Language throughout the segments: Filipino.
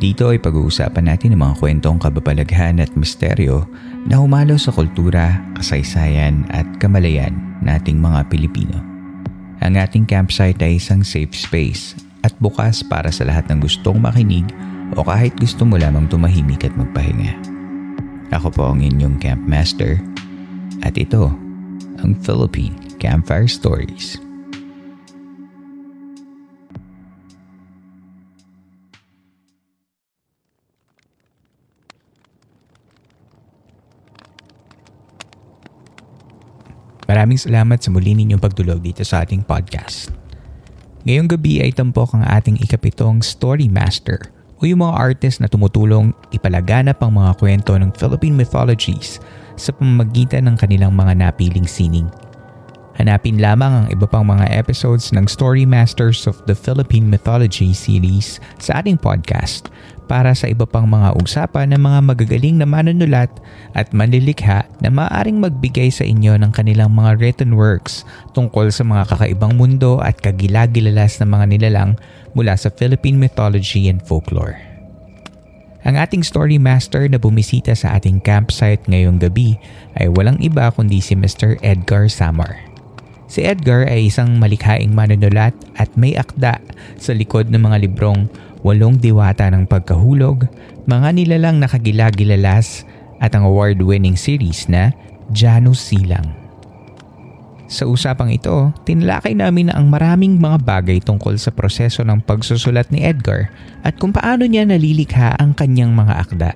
Dito ay pag-uusapan natin ang mga kwentong kababalaghan at misteryo na humalo sa kultura, kasaysayan at kamalayan nating mga Pilipino. Ang ating campsite ay isang safe space at bukas para sa lahat ng gustong makinig o kahit gusto mo lamang tumahimik at magpahinga. Ako po ang inyong campmaster at ito ang Philippine Campfire Stories. Maraming salamat sa muli ninyong pagdulog dito sa ating podcast. Ngayong gabi ay tampok ang ating ikapitong Story Master o yung mga artist na tumutulong ipalaganap ang mga kwento ng Philippine mythologies sa pamamagitan ng kanilang mga napiling sining. Hanapin lamang ang iba pang mga episodes ng Story Masters of the Philippine Mythology series sa ating podcast para sa iba pang mga usapan ng mga magagaling na manunulat at manlilikha na maaaring magbigay sa inyo ng kanilang mga written works tungkol sa mga kakaibang mundo at kagilagilalas na mga nilalang mula sa Philippine mythology and folklore. Ang ating story master na bumisita sa ating campsite ngayong gabi ay walang iba kundi si Mr. Edgar Samar. Si Edgar ay isang malikhaing manunulat at may akda sa likod ng mga librong walong diwata ng pagkahulog, mga nilalang nakagilagilalas at ang award-winning series na Janus Silang. Sa usapang ito, tinalakay namin na ang maraming mga bagay tungkol sa proseso ng pagsusulat ni Edgar at kung paano niya nalilikha ang kanyang mga akda.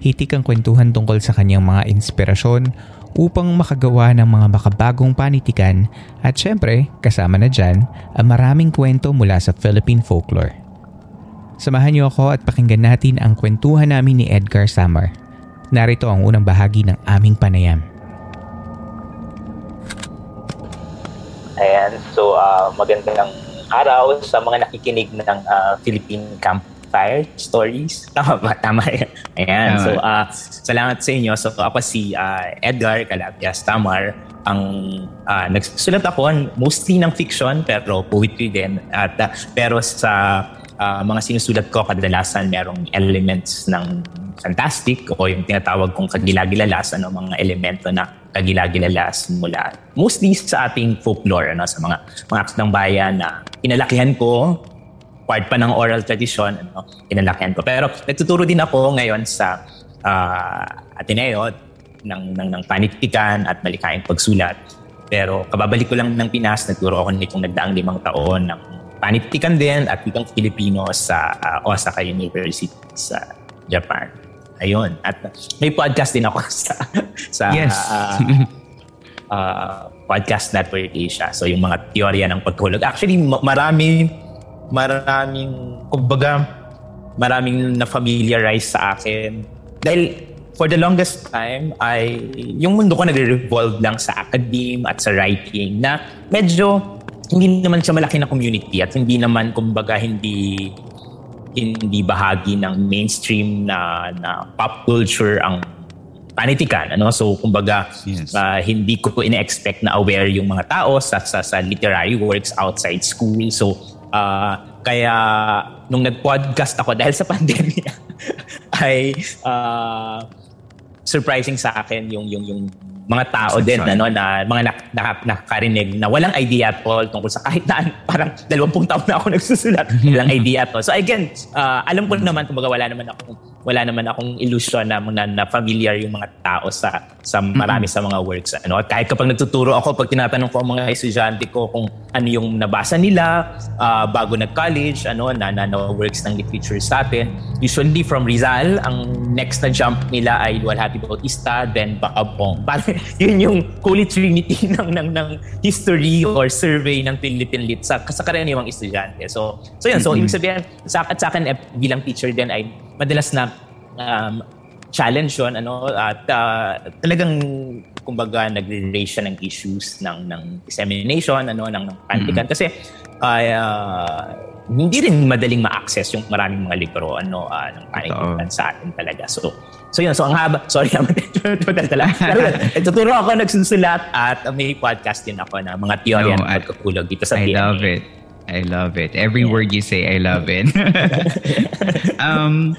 Hitik ang kwentuhan tungkol sa kanyang mga inspirasyon upang makagawa ng mga makabagong panitikan at syempre kasama na dyan ang maraming kwento mula sa Philippine folklore. Samahan niyo ako at pakinggan natin ang kwentuhan namin ni Edgar Samar. Narito ang unang bahagi ng aming panayam. Ayan, so uh, magandang araw sa mga nakikinig ng uh, Philippine Campfire Stories. Tama ba? Tama yan. Ayan, Tama. so uh, salamat sa inyo. So ako si uh, Edgar Calabias Tamar. Ang uh, nagsusulat ako mostly ng fiction pero poetry din. At, uh, pero sa uh, mga sinusulat ko kadalasan merong elements ng fantastic o yung tinatawag kong kagilagilalas, ano, mga elemento na kagilagilalas mula mostly sa ating folklore, ano, sa mga mga ng bayan na inalakihan ko, part pa ng oral tradition, ano, inalakihan ko. Pero nagtuturo din ako ngayon sa uh, Ateneo ng, ng, ng panitikan at malikhaing pagsulat. Pero kababalik ko lang ng Pinas, nagturo ako nitong nagdaang limang taon ng panitikan din at wikang Filipino sa uh, Osaka University sa Japan. Ayun. At may podcast din ako sa sa yes. uh, uh, Podcast Network Asia. So yung mga teorya ng pagtulog. Actually, marami maraming kumbaga maraming na familiarize sa akin. Dahil for the longest time ay yung mundo ko nagre-revolve lang sa academe at sa writing na medyo hindi naman siya malaki na community at hindi naman kumbaga hindi hindi bahagi ng mainstream na na pop culture ang panitikan ano so kumbaga yes. uh, hindi ko ina-expect na aware yung mga tao sa sa, sa literary works outside school so uh, kaya nung nag-podcast ako dahil sa pandemya ay uh, surprising sa akin yung yung yung mga tao din ano na mga nak, nak, nakakarinig na walang idea at all tungkol sa kahit na parang 20 taon na ako nagsusulat walang idea at all. So again, uh, alam ko naman kumbaga wala naman ako wala naman akong illusion na, na, na familiar yung mga tao sa sa marami mm-hmm. sa mga works ano at kahit kapag nagtuturo ako pag tinatanong ko ang mga estudyante ko kung ano yung nabasa nila uh, bago nag-college ano na, na, na works ng literature sa atin. Usually from Rizal ang next na jump nila ay Luwalhati Bautista then Bacabong parang yun yung holy trinity ng, ng, ng history or survey ng Philippine Lit sa, sa karaniwang estudyante. So so yun. So mm-hmm. ibig sabihin sa, at sa akin eh, bilang teacher din ay madalas na um, challenge yun ano? At uh, talagang kumbaga nagre-raise siya ng issues ng ng dissemination ano ng, ng pantikan mm-hmm. kasi uh, hindi rin madaling ma-access yung maraming mga libro ano uh, ng panitikan sa atin talaga. So so yun. So ang haba sorry talaga pero tuturo ako nagsusulat at may podcast din ako na mga teorya no, at pagkukulog dito sa I PNA. love it. I love it. Every yeah. word you say I love it. Um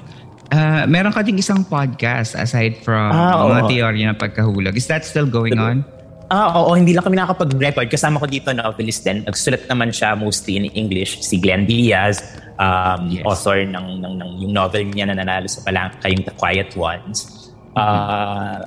Uh, meron ka ding isang podcast aside from ah, mga oo. teorya ng pagkahulog. Is that still going on? Ah, oo, hindi lang kami nakakapag-record. Kasama ko dito na novelist din. Nagsulat naman siya mostly in English. Si Glenn Diaz, um, yes. author ng, ng, ng, yung novel niya na nanalo sa Palangka, yung The Quiet Ones. Uh,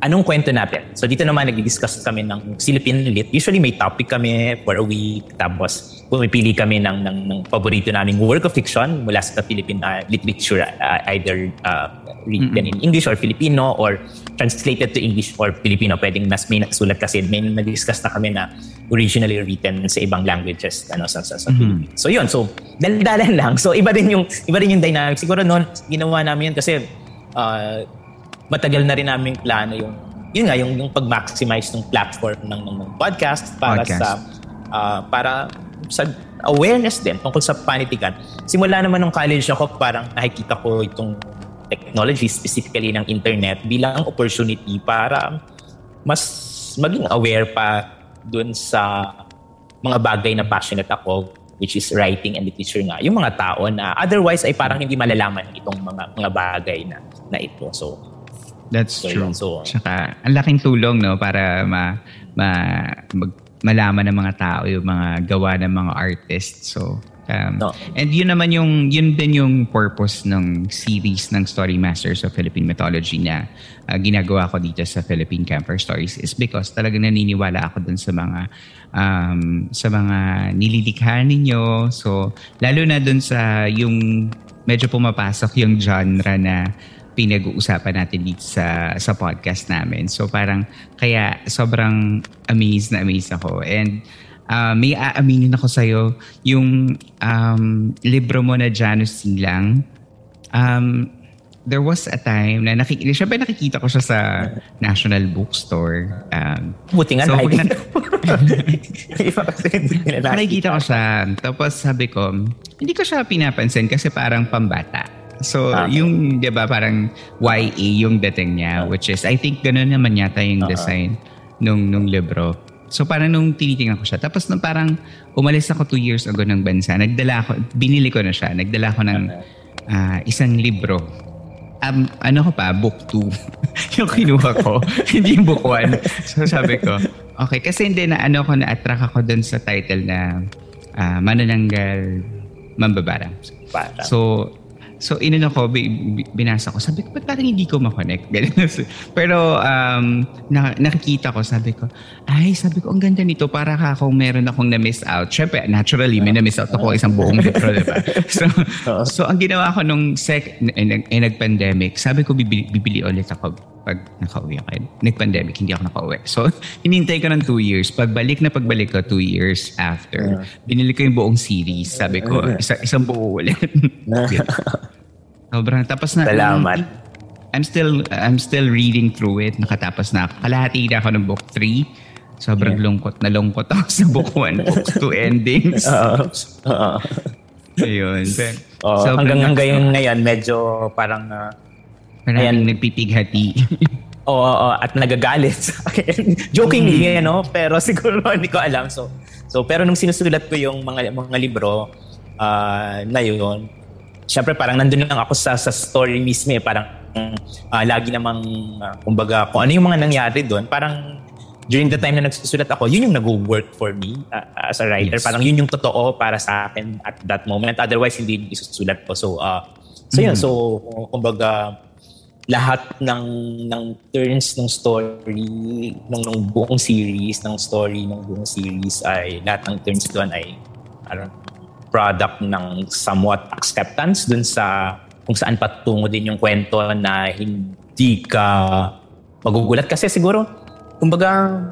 anong kwento natin? So dito naman nag-discuss kami ng Philippine Lit. Usually may topic kami for a week. Tapos pumipili kami ng, ng, ng paborito naming work of fiction mula sa Philippine uh, literature, uh, either uh, written mm-hmm. in English or Filipino or translated to English or Filipino. Pwedeng mas may nasulat kasi may na-discuss na kami na originally written sa ibang languages ano sa sa, sa mm-hmm. So yun, so daldalan lang. So iba din yung iba din yung dynamic. Siguro noon ginawa namin yun kasi uh, matagal na rin naming plano yung yun nga yung yung pag-maximize ng platform ng, ng, ng podcast para podcast. sa uh, para sa awareness din tungkol sa panitikan. Simula naman nung college ako, parang nakikita ko itong technology, specifically ng internet, bilang opportunity para mas maging aware pa dun sa mga bagay na passionate ako which is writing and literature nga. Yung mga tao na otherwise ay parang hindi malalaman itong mga mga bagay na na ito. So That's so, true. So, Saka, ang laking tulong no para ma, ma mag, malaman ng mga tao yung mga gawa ng mga artists. So, um, no. and yun naman yung, yun din yung purpose ng series ng Story Masters of Philippine Mythology na uh, ginagawa ko dito sa Philippine Campfire Stories is because talagang naniniwala ako dun sa mga um, sa mga nililikha ninyo. So, lalo na dun sa yung medyo pumapasok yung genre na pinag-uusapan natin dito sa sa podcast namin. So parang kaya sobrang amazed na amazed ako and uh, may aaminin ako sa iyo yung um, libro mo na Janus Silang um, there was a time na nakikita, syempre nakikita ko siya sa National Bookstore. Um, Buti nga so, like. nakikita ko siya. Tapos sabi ko, hindi ko siya pinapansin kasi parang pambata. So, okay. yung, di ba, parang YA yung dating niya, which is, I think, gano'n naman yata yung uh-huh. design nung, nung libro. So, parang nung tinitingnan ko siya. Tapos, nung parang umalis ako two years ago ng bansa, nagdala ako, binili ko na siya, nagdala ako ng uh, isang libro. Um, ano ko pa, book 2. yung kinuha ko, hindi yung book 1. So, sabi ko, okay, kasi hindi na ano ko, na-attract ako dun sa title na uh, Manananggal Mambabarang. So, So, inano ko, binasa ko. Sabi ko, ba't parang hindi ko makonect? Pero, um, na, nakikita ko, sabi ko, ay, sabi ko, ang ganda nito. Para ka akong meron akong na-miss out. Siyempre, naturally, may na-miss out ako isang buong libro, diba? So, so, ang ginawa ko nung sec, eh, eh, nag-pandemic, sabi ko, bibili, bibili ulit ako pag nakauwi ako. Nag-pandemic, hindi ako nakauwi. So, hinintay ko ng two years. Pagbalik na pagbalik ko, two years after, binili ko yung buong series. Sabi ko, isa, isang buo ulit. Sobrang tapos na. Salamat. I'm still I'm still reading through it. Nakatapos na. Kalahati na ako ng book 3. Sobrang yeah. lungkot na lungkot ako sa book 1, book 2 endings. Oo. Uh, uh, Ayun. Oh, hanggang hanggang ngayon medyo parang uh, Maraming nagpipighati. Oo, oh, oh, at nagagalit. Jokingly, mm. no? Pero siguro hindi ko alam. So, so pero nung sinusulat ko yung mga mga libro uh, na yun, syempre parang nandun lang ako sa, sa story mismo eh. Parang uh, lagi namang, uh, kumbaga, kung ano yung mga nangyari doon, parang during the time na nagsusulat ako, yun yung nag-work for me uh, as a writer. Yes. Parang yun yung totoo para sa akin at that moment. Otherwise, hindi isusulat ko. So, uh, so mm-hmm. yun. So, kumbaga, lahat ng ng turns ng story ng, ng buong series ng story ng buong series ay lahat ng turns doon ay ano, product ng somewhat acceptance dun sa kung saan patungo din yung kwento na hindi ka magugulat kasi siguro kumbaga,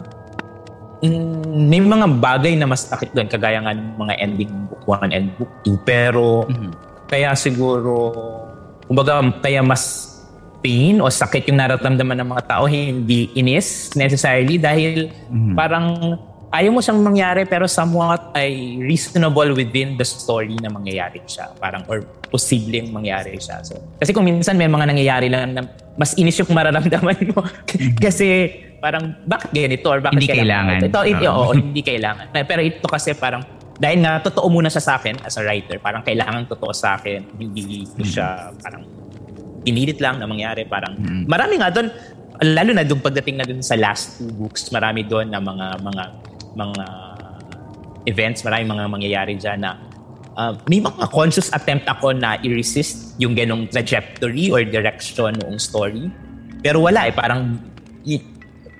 mm, may mga bagay na mas sakit doon, kagaya nga ng mga ending book 1 and book 2. Pero, mm-hmm. kaya siguro, kumbaga, kaya mas pain o sakit yung nararamdaman ng mga tao, hindi inis necessarily dahil mm-hmm. parang ayaw mo siyang mangyari pero somewhat ay reasonable within the story na mangyayari siya. Parang, or posibleng mangyari siya. So, kasi kung minsan may mga nangyayari lang na mas inis yung mararamdaman mo. kasi parang bakit ganito or bakit hindi kailangan. Ito, ito, uh. oo, hindi kailangan. Pero ito kasi parang dahil na totoo muna siya sa akin as a writer, parang kailangan totoo sa akin, hindi ko siya parang pinilit lang na mangyari. Parang mm-hmm. marami nga doon, lalo na doon pagdating na doon sa last two books, marami doon na mga mga mga events, marami mga mangyayari dyan na uh, may mga conscious attempt ako na i-resist yung ganong trajectory or direction noong story. Pero wala eh, parang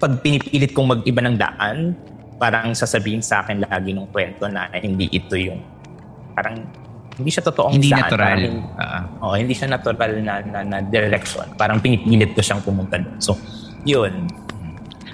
pag pinipilit kong mag-iba ng daan, parang sasabihin sa akin lagi ng kwento na hindi ito yung parang hindi siya totoong hindi daan. natural. Parang, uh, oh, hindi siya natural na, na, na direction. Parang pinipilit ko siyang pumunta doon. So, yun.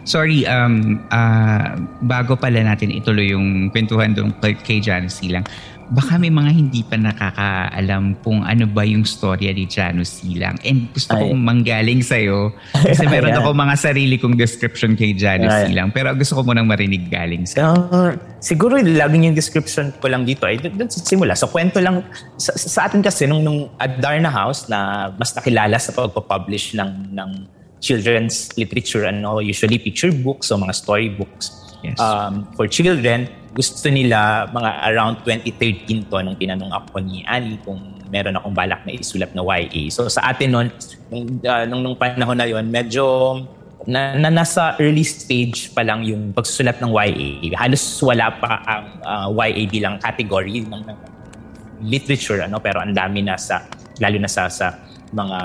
Sorry, um, uh, bago pala natin ituloy yung kwentuhan doon kay, kay Janice lang baka may mga hindi pa nakakaalam kung ano ba yung storya ni Janus Silang. And gusto Ay. kong manggaling sa'yo kasi meron ako mga sarili kong description kay Janus Ay. Silang. Pero gusto ko munang marinig galing sa'yo. Uh, siguro laging yung description ko lang dito ay doon sa simula. So kwento lang, sa, sa atin kasi nung, nung at Darna House na mas nakilala sa pagpapublish ng, ng children's literature, ano, usually picture books o mga story books yes. um, for children, gusto nila mga around 2013 to nung tinanong ako ni Annie kung meron akong balak na isulat na YA. So sa atin noon, nung, uh, nung, nung panahon na yon medyo na, na nasa early stage pa lang yung pagsusulat ng YA. Halos wala pa ang uh, ah, YA bilang category ng, ng literature ano pero ang dami na sa lalo na sa sa mga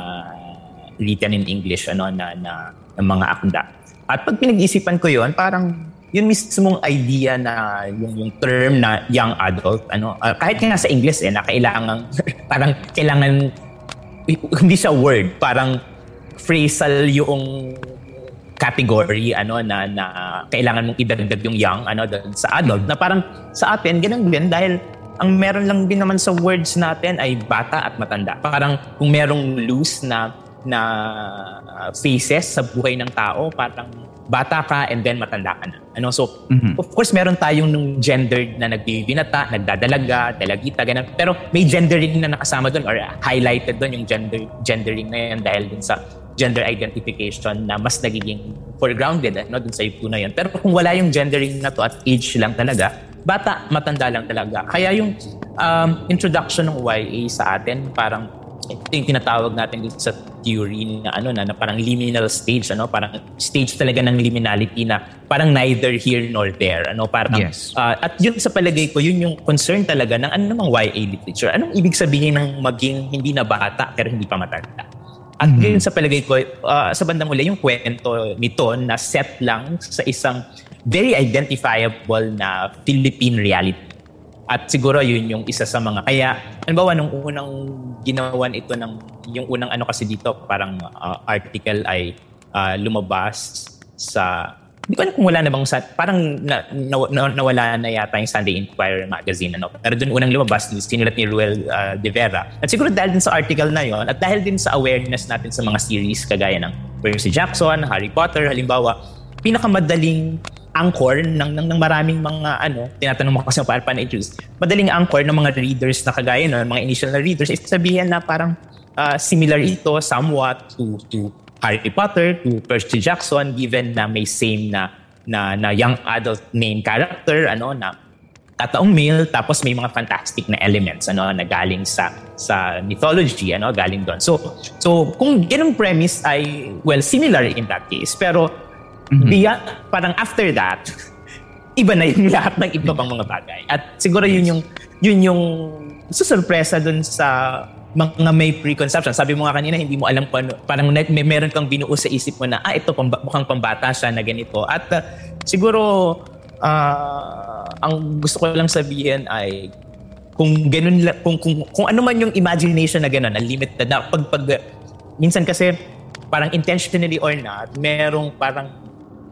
written in English ano na na, na mga akda. At pag pinag-isipan ko yon parang yun mismong idea na yung, yung term na young adult, ano, uh, kahit nga sa English eh, na kailangan, parang kailangan, hindi sa word, parang phrasal yung category ano na na kailangan mong idagdag yung young ano sa adult na parang sa atin ganun din dahil ang meron lang din naman sa words natin ay bata at matanda. Parang kung merong loose na na faces sa buhay ng tao, parang bata ka and then matanda ka na. Ano? So, mm-hmm. of course, meron tayong nung gendered na nagbibinata, nagdadalaga, dalagita, ganun. Pero may gendering na nakasama doon or highlighted doon yung gender, gendering na yan dahil din sa gender identification na mas nagiging foregrounded no, dun sa ito na yun. Pero kung wala yung gendering na to at age lang talaga, bata, matanda lang talaga. Kaya yung um, introduction ng YA sa atin, parang ito yung tinatawag natin sa theory na ano na, na parang liminal stage ano? Parang stage talaga ng liminality na parang neither here nor there ano? Parang yes. uh, at yun sa palagay ko yun yung concern talaga ng ano namang YA literature. Anong ibig sabihin ng maging hindi na bata pero hindi pa matanda? At mm-hmm. yun sa palagay ko uh, sa bandang uli yung kwento nito na set lang sa isang very identifiable na Philippine reality at siguro yun yung isa sa mga kaya halimbawa nung unang ginawan ito ng yung unang ano kasi dito parang uh, article ay uh, lumabas sa hindi ko alam kung wala na bang sa, parang na, na, na, nawala na yata yung Sunday Inquirer magazine ano. Pero doon unang lumabas sinulat ni Ruel uh, De Vera. At siguro dahil din sa article na yon at dahil din sa awareness natin sa mga series kagaya ng Percy Jackson, Harry Potter halimbawa pinakamadaling anchor ng, ng, ng maraming mga ano, tinatanong mo kasi paano paano i-choose. Madaling anchor ng mga readers na kagaya no, mga initial na readers, is sabihin na parang uh, similar ito somewhat to to Harry Potter, to Percy Jackson, given na may same na na, na young adult main character, ano, na kataong male tapos may mga fantastic na elements ano na galing sa sa mythology ano galing doon. So so kung ganung premise ay well similar in that case. Pero mm-hmm. beyond, parang after that iba na yung lahat ng iba pang mga bagay at siguro yun yung yun yung susurpresa doon sa mga may preconception. Sabi mo nga kanina, hindi mo alam kung ano, parang may, meron kang binuo sa isip mo na, ah, ito, pamba, mukhang pambata siya na ganito. At uh, siguro, uh, ang gusto ko lang sabihin ay, kung ganun kung, kung, kung ano man yung imagination na ganun, unlimited na, pag, pag, minsan kasi, parang intentionally or not, merong parang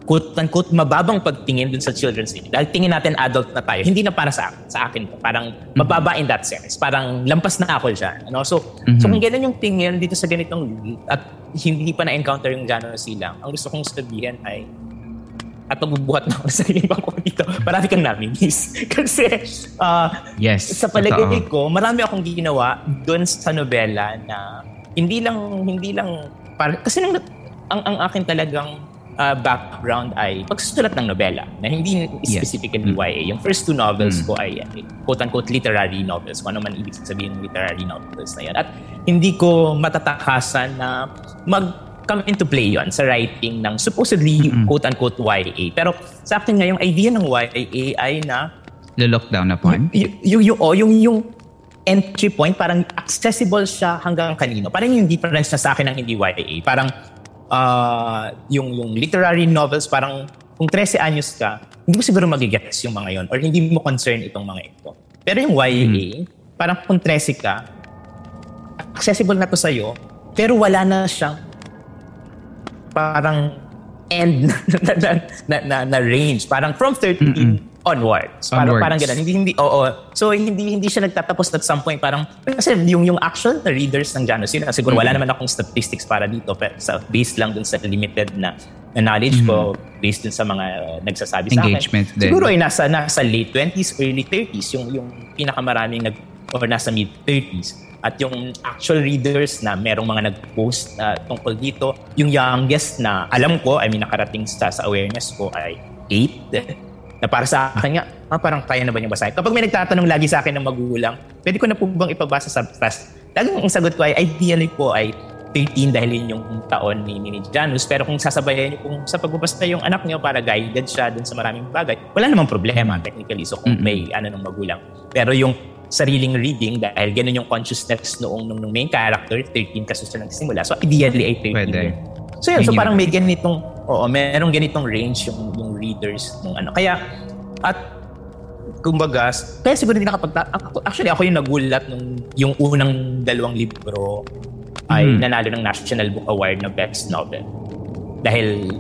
quote-unquote mababang pagtingin dun sa children's film. Dahil tingin natin adult na tayo. Hindi na para sa, sa akin. Parang mm-hmm. mababa in that sense. Parang lampas na ako dyan. Ano? So, mm-hmm. so kung ganun yung tingin dito sa ganitong at hindi pa na-encounter yung genre silang, ang gusto kong sabihin ay at magbubuhat na ako sa ibang ko dito. Marami kang namimiss. Kasi uh, yes, sa palagay ko, marami akong ginawa doon sa nobela na hindi lang hindi lang para kasi nang ang ang akin talagang uh, background ay pagsusulat ng nobela na hindi specifically yes. YA. Yung first two novels mm. ko ay quote-unquote literary novels. Kung ano man ibig sabihin ng literary novels na yan. At hindi ko matatakasan na mag come into play yon sa writing ng supposedly mm-hmm. quote-unquote YA. Pero sa akin nga, yung idea ng YA ay na lockdown upon? Yung, yung, yung, oh, yung, yung entry point, parang accessible siya hanggang kanino. Parang yung difference na sa akin ng hindi YA. Parang uh, yung, yung literary novels, parang kung 13 anyos ka, hindi mo siguro magigets yung mga yon or hindi mo concern itong mga ito. Pero yung YA, hmm. parang kung 13 ka, accessible na to sa'yo, pero wala na siyang parang end na, na, na, na, na range. Parang from 13 Mm-mm onwards. Parang onwards. parang ganun. Hindi hindi oo. So hindi hindi siya nagtatapos at some point parang kasi yung yung actual na readers ng Janus yun siguro mm-hmm. wala naman akong statistics para dito pero sa based lang dun sa limited na, na knowledge mm-hmm. ko based dun sa mga uh, nagsasabi Engagement sa akin. Din. Siguro ay nasa nasa late 20s, early 30s yung yung pinakamaraming nag or nasa mid 30s at yung actual readers na merong mga nag-post uh, tungkol dito, yung youngest na alam ko, I mean nakarating sa, sa awareness ko ay 8 na para sa akin nga, ah, parang kaya na ba niya basahin? Kapag may nagtatanong lagi sa akin ng magulang, pwede ko na po bang ipabasa sa fast? Laging ang sagot ko ay, ideally po ay 13 dahil yun yung taon ni, ni Janus. Pero kung sasabayan niyo kung sa pagbabasta yung anak niyo para guided siya dun sa maraming bagay, wala namang problema technically. So kung may ano ng magulang. Pero yung sariling reading dahil ganun yung consciousness noong nung, nung main character, 13 kasi siya nagsimula. So ideally ay 13 Pwede. So yun, so parang may ganitong, oo, merong ganitong range yung, yung readers ng ano. Kaya, at kumbaga, kaya siguro hindi nakapag actually ako yung nagulat nung yung unang dalawang libro ay mm. nanalo ng National Book Award na Best Novel. Dahil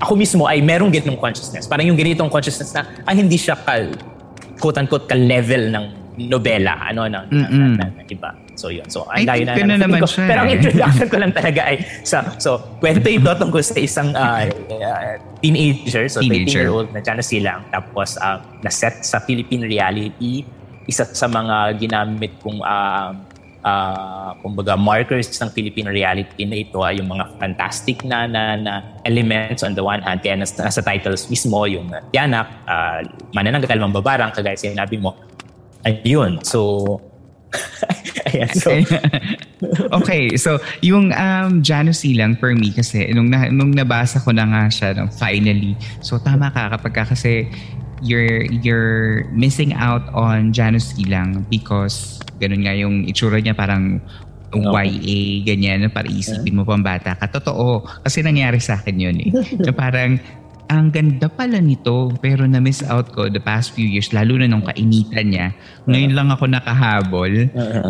ako mismo ay merong ganitong consciousness. Parang yung ganitong consciousness na ay hindi siya kal quote-unquote ka-level ng nobela, ano, na, na, na, na, na, iba. So yun. So ang layo na, na naman ko. siya. Pero ang eh. introduction ko lang talaga ay sa so kwento ito tungkol sa isang uh, uh, teenager, so teenager. 13-year-old na dyan na silang tapos uh, na-set sa Philippine reality. Isa sa mga ginamit kong uh, uh, kumbaga markers ng Philippine reality na ito ay yung mga fantastic na, na, na elements on the one hand kaya nasa, nasa titles mismo yung tiyanak, uh, manananggal, mambabarang, kagaya sinabi mo. Ayun. So, Ayan, so. okay, so yung um, Janus Silang for me kasi nung, na, nung nabasa ko na nga siya no, finally, so tama ka kapag ka kasi you're, you're missing out on Janus Silang because ganun nga yung itsura niya parang YA, ganyan, para isipin mo pang bata ka. Totoo, kasi nangyari sa akin yun eh. na parang ang ganda pala nito pero na-miss out ko the past few years lalo na nung kainitan niya. Ngayon lang ako nakahabol.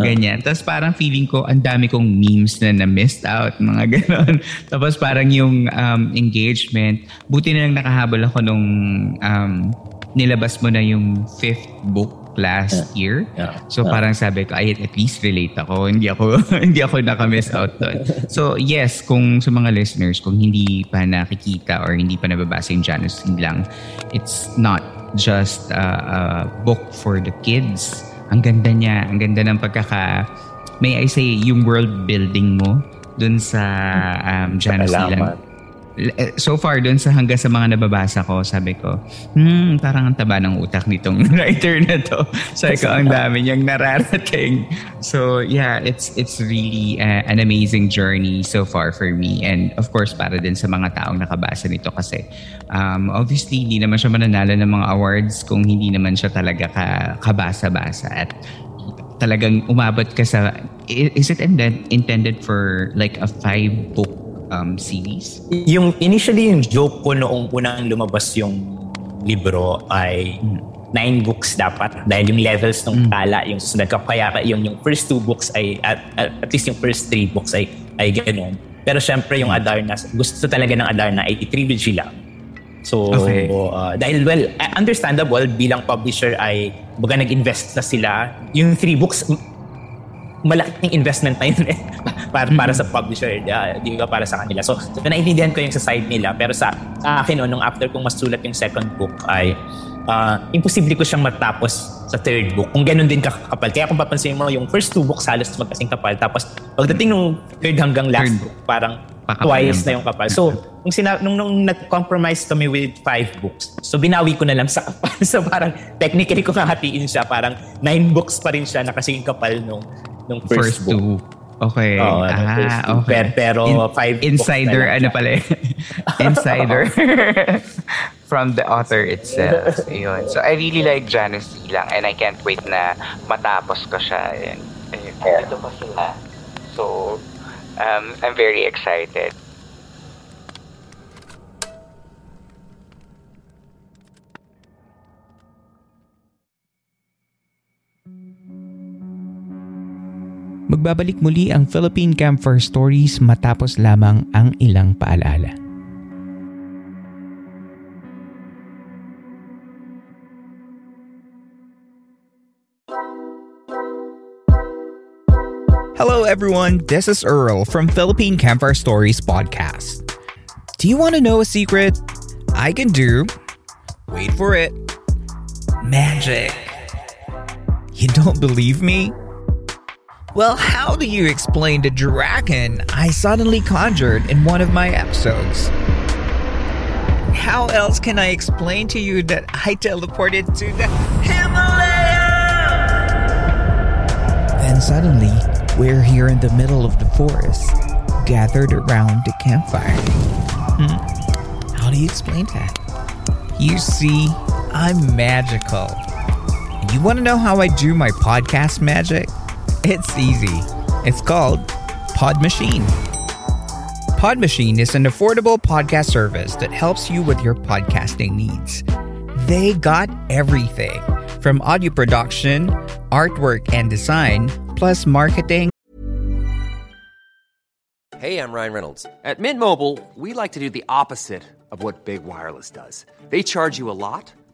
Ganyan. Tapos parang feeling ko ang dami kong memes na na-missed out. Mga ganon. Tapos parang yung um, engagement. Buti na lang nakahabol ako nung um, nilabas mo na yung fifth book last yeah. year. Yeah. So yeah. parang sabi ko, ay at least relate ako. Hindi ako hindi ako naka-miss out doon. So yes, kung sa mga listeners, kung hindi pa nakikita or hindi pa nababasa yung Janus lang, it's not just a, a book for the kids. Ang ganda niya, ang ganda ng pagkaka may I say yung world building mo dun sa um, Janus Salamat. Eh, so far dun sa hanggang sa mga nababasa ko, sabi ko, hmm, parang ang taba ng utak nitong writer na to. Sabi ko, ang dami niyang nararating. So yeah, it's it's really uh, an amazing journey so far for me. And of course, para din sa mga taong nakabasa nito kasi um, obviously, hindi naman siya mananalo ng mga awards kung hindi naman siya talaga ka, kabasa-basa. At talagang umabot ka sa, is it intended for like a five book um, series? Yung initially yung joke ko noong unang lumabas yung libro ay nine books dapat dahil yung levels ng mm. tala yung susunod ka kaya yung yung first two books ay at, at, at least yung first three books ay ay ganoon pero syempre yung Adarna gusto talaga ng Adarna ay trilogy lang so okay. uh, dahil well understandable bilang publisher ay baga nag-invest na sila yung three books malaking investment na yun eh. para, para sa publisher, uh, di ba para sa kanila. So, so naiintindihan ko yung sa side nila. Pero sa, sa akin, no, nung after kong masulat yung second book ay uh, imposible ko siyang matapos sa third book. Kung ganun din kakapal. Kaya kung papansin mo, yung first two books halos magkasing kapal. Tapos pagdating nung third hanggang last third. book, parang Pakapal twice na yung kapal. So, nung, sina- nung, nung nag-compromise kami with five books, so binawi ko na lang sa kapal. So, parang technically ko hahatiin siya, parang nine books pa rin siya na kasing kapal nung nung first, first book. two. Okay. Oo, ah, okay. Pero, In, five Insider, ano pala eh. insider. From the author itself. Ayun. So, I really like Janice lang and I can't wait na matapos ko siya. Ayun. Yeah. Ito pa sila. So, um, I'm very excited. Magbabalik muli ang Philippine Camper Stories matapos lamang ang ilang paalala. Hello everyone, this is Earl from Philippine Campfire Stories podcast. Do you want to know a secret? I can do. Wait for it. Magic. You don't believe me? Well, how do you explain the dragon I suddenly conjured in one of my episodes? How else can I explain to you that I teleported to the Himalaya? Then suddenly, we're here in the middle of the forest, gathered around the campfire. Hmm. How do you explain that? You see, I'm magical. You want to know how I do my podcast magic? It's easy. It's called Pod Machine. Pod Machine is an affordable podcast service that helps you with your podcasting needs. They got everything from audio production, artwork and design, plus marketing. Hey, I'm Ryan Reynolds. At Mint Mobile, we like to do the opposite of what Big Wireless does. They charge you a lot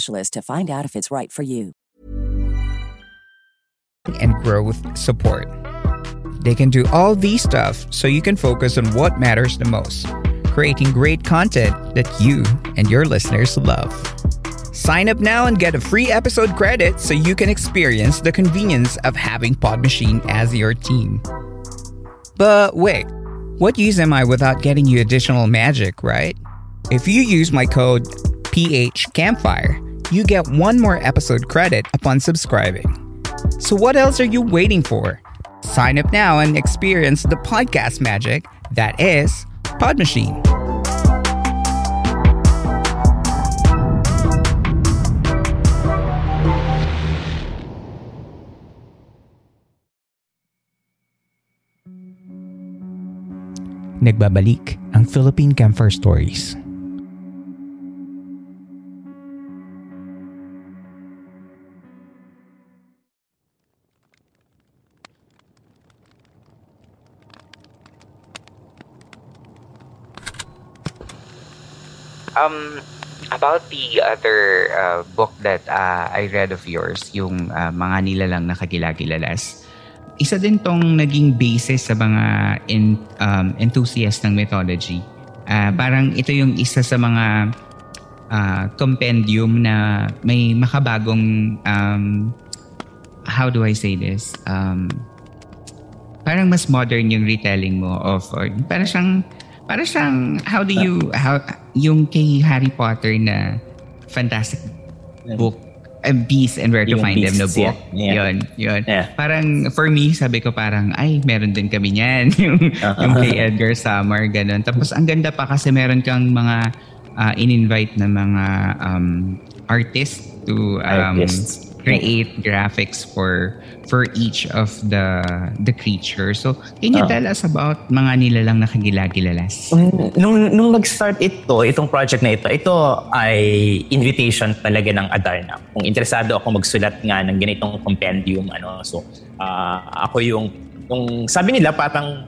specialist to find out if it's right for you. And growth support. They can do all these stuff so you can focus on what matters the most creating great content that you and your listeners love. Sign up now and get a free episode credit so you can experience the convenience of having Pod Machine as your team. But wait, what use am I without getting you additional magic, right? If you use my code PH Campfire, you get one more episode credit upon subscribing. So what else are you waiting for? Sign up now and experience the podcast magic that is Pod Machine. Nagbabalik ang Philippine Camphor Stories. Um, about the other uh, book that uh, I read of yours, yung uh, mga nilalang na kagilagilalas, isa din tong naging basis sa mga in, um, enthusiast ng mythology. Uh, parang ito yung isa sa mga uh, compendium na may makabagong um, how do I say this? Um, parang mas modern yung retelling mo of or parang siyang para siyang, how do you, how, yung kay Harry Potter na fantastic book, uh, Beast and Where to Yung Find Them na Beasts, book. yeah. Yun, yun. Yeah. Parang, for me, sabi ko parang, ay, meron din kami niyan. yung, Uh-huh. yung kay Edgar Summer, ganun. Tapos, ang ganda pa kasi meron kang mga uh, in-invite na mga um, artists to um, Artists. Create graphics for for each of the the creatures. So, can you Ah. tell us about mga nilalang nakagilagilalas? Mm, Nung, nung nag-start ito, itong project na ito, ito ay invitation talaga ng Adarna. Kung interesado ako magsulat nga ng ganitong compendium, ano, so ah, ako yung, yung sabi nila parang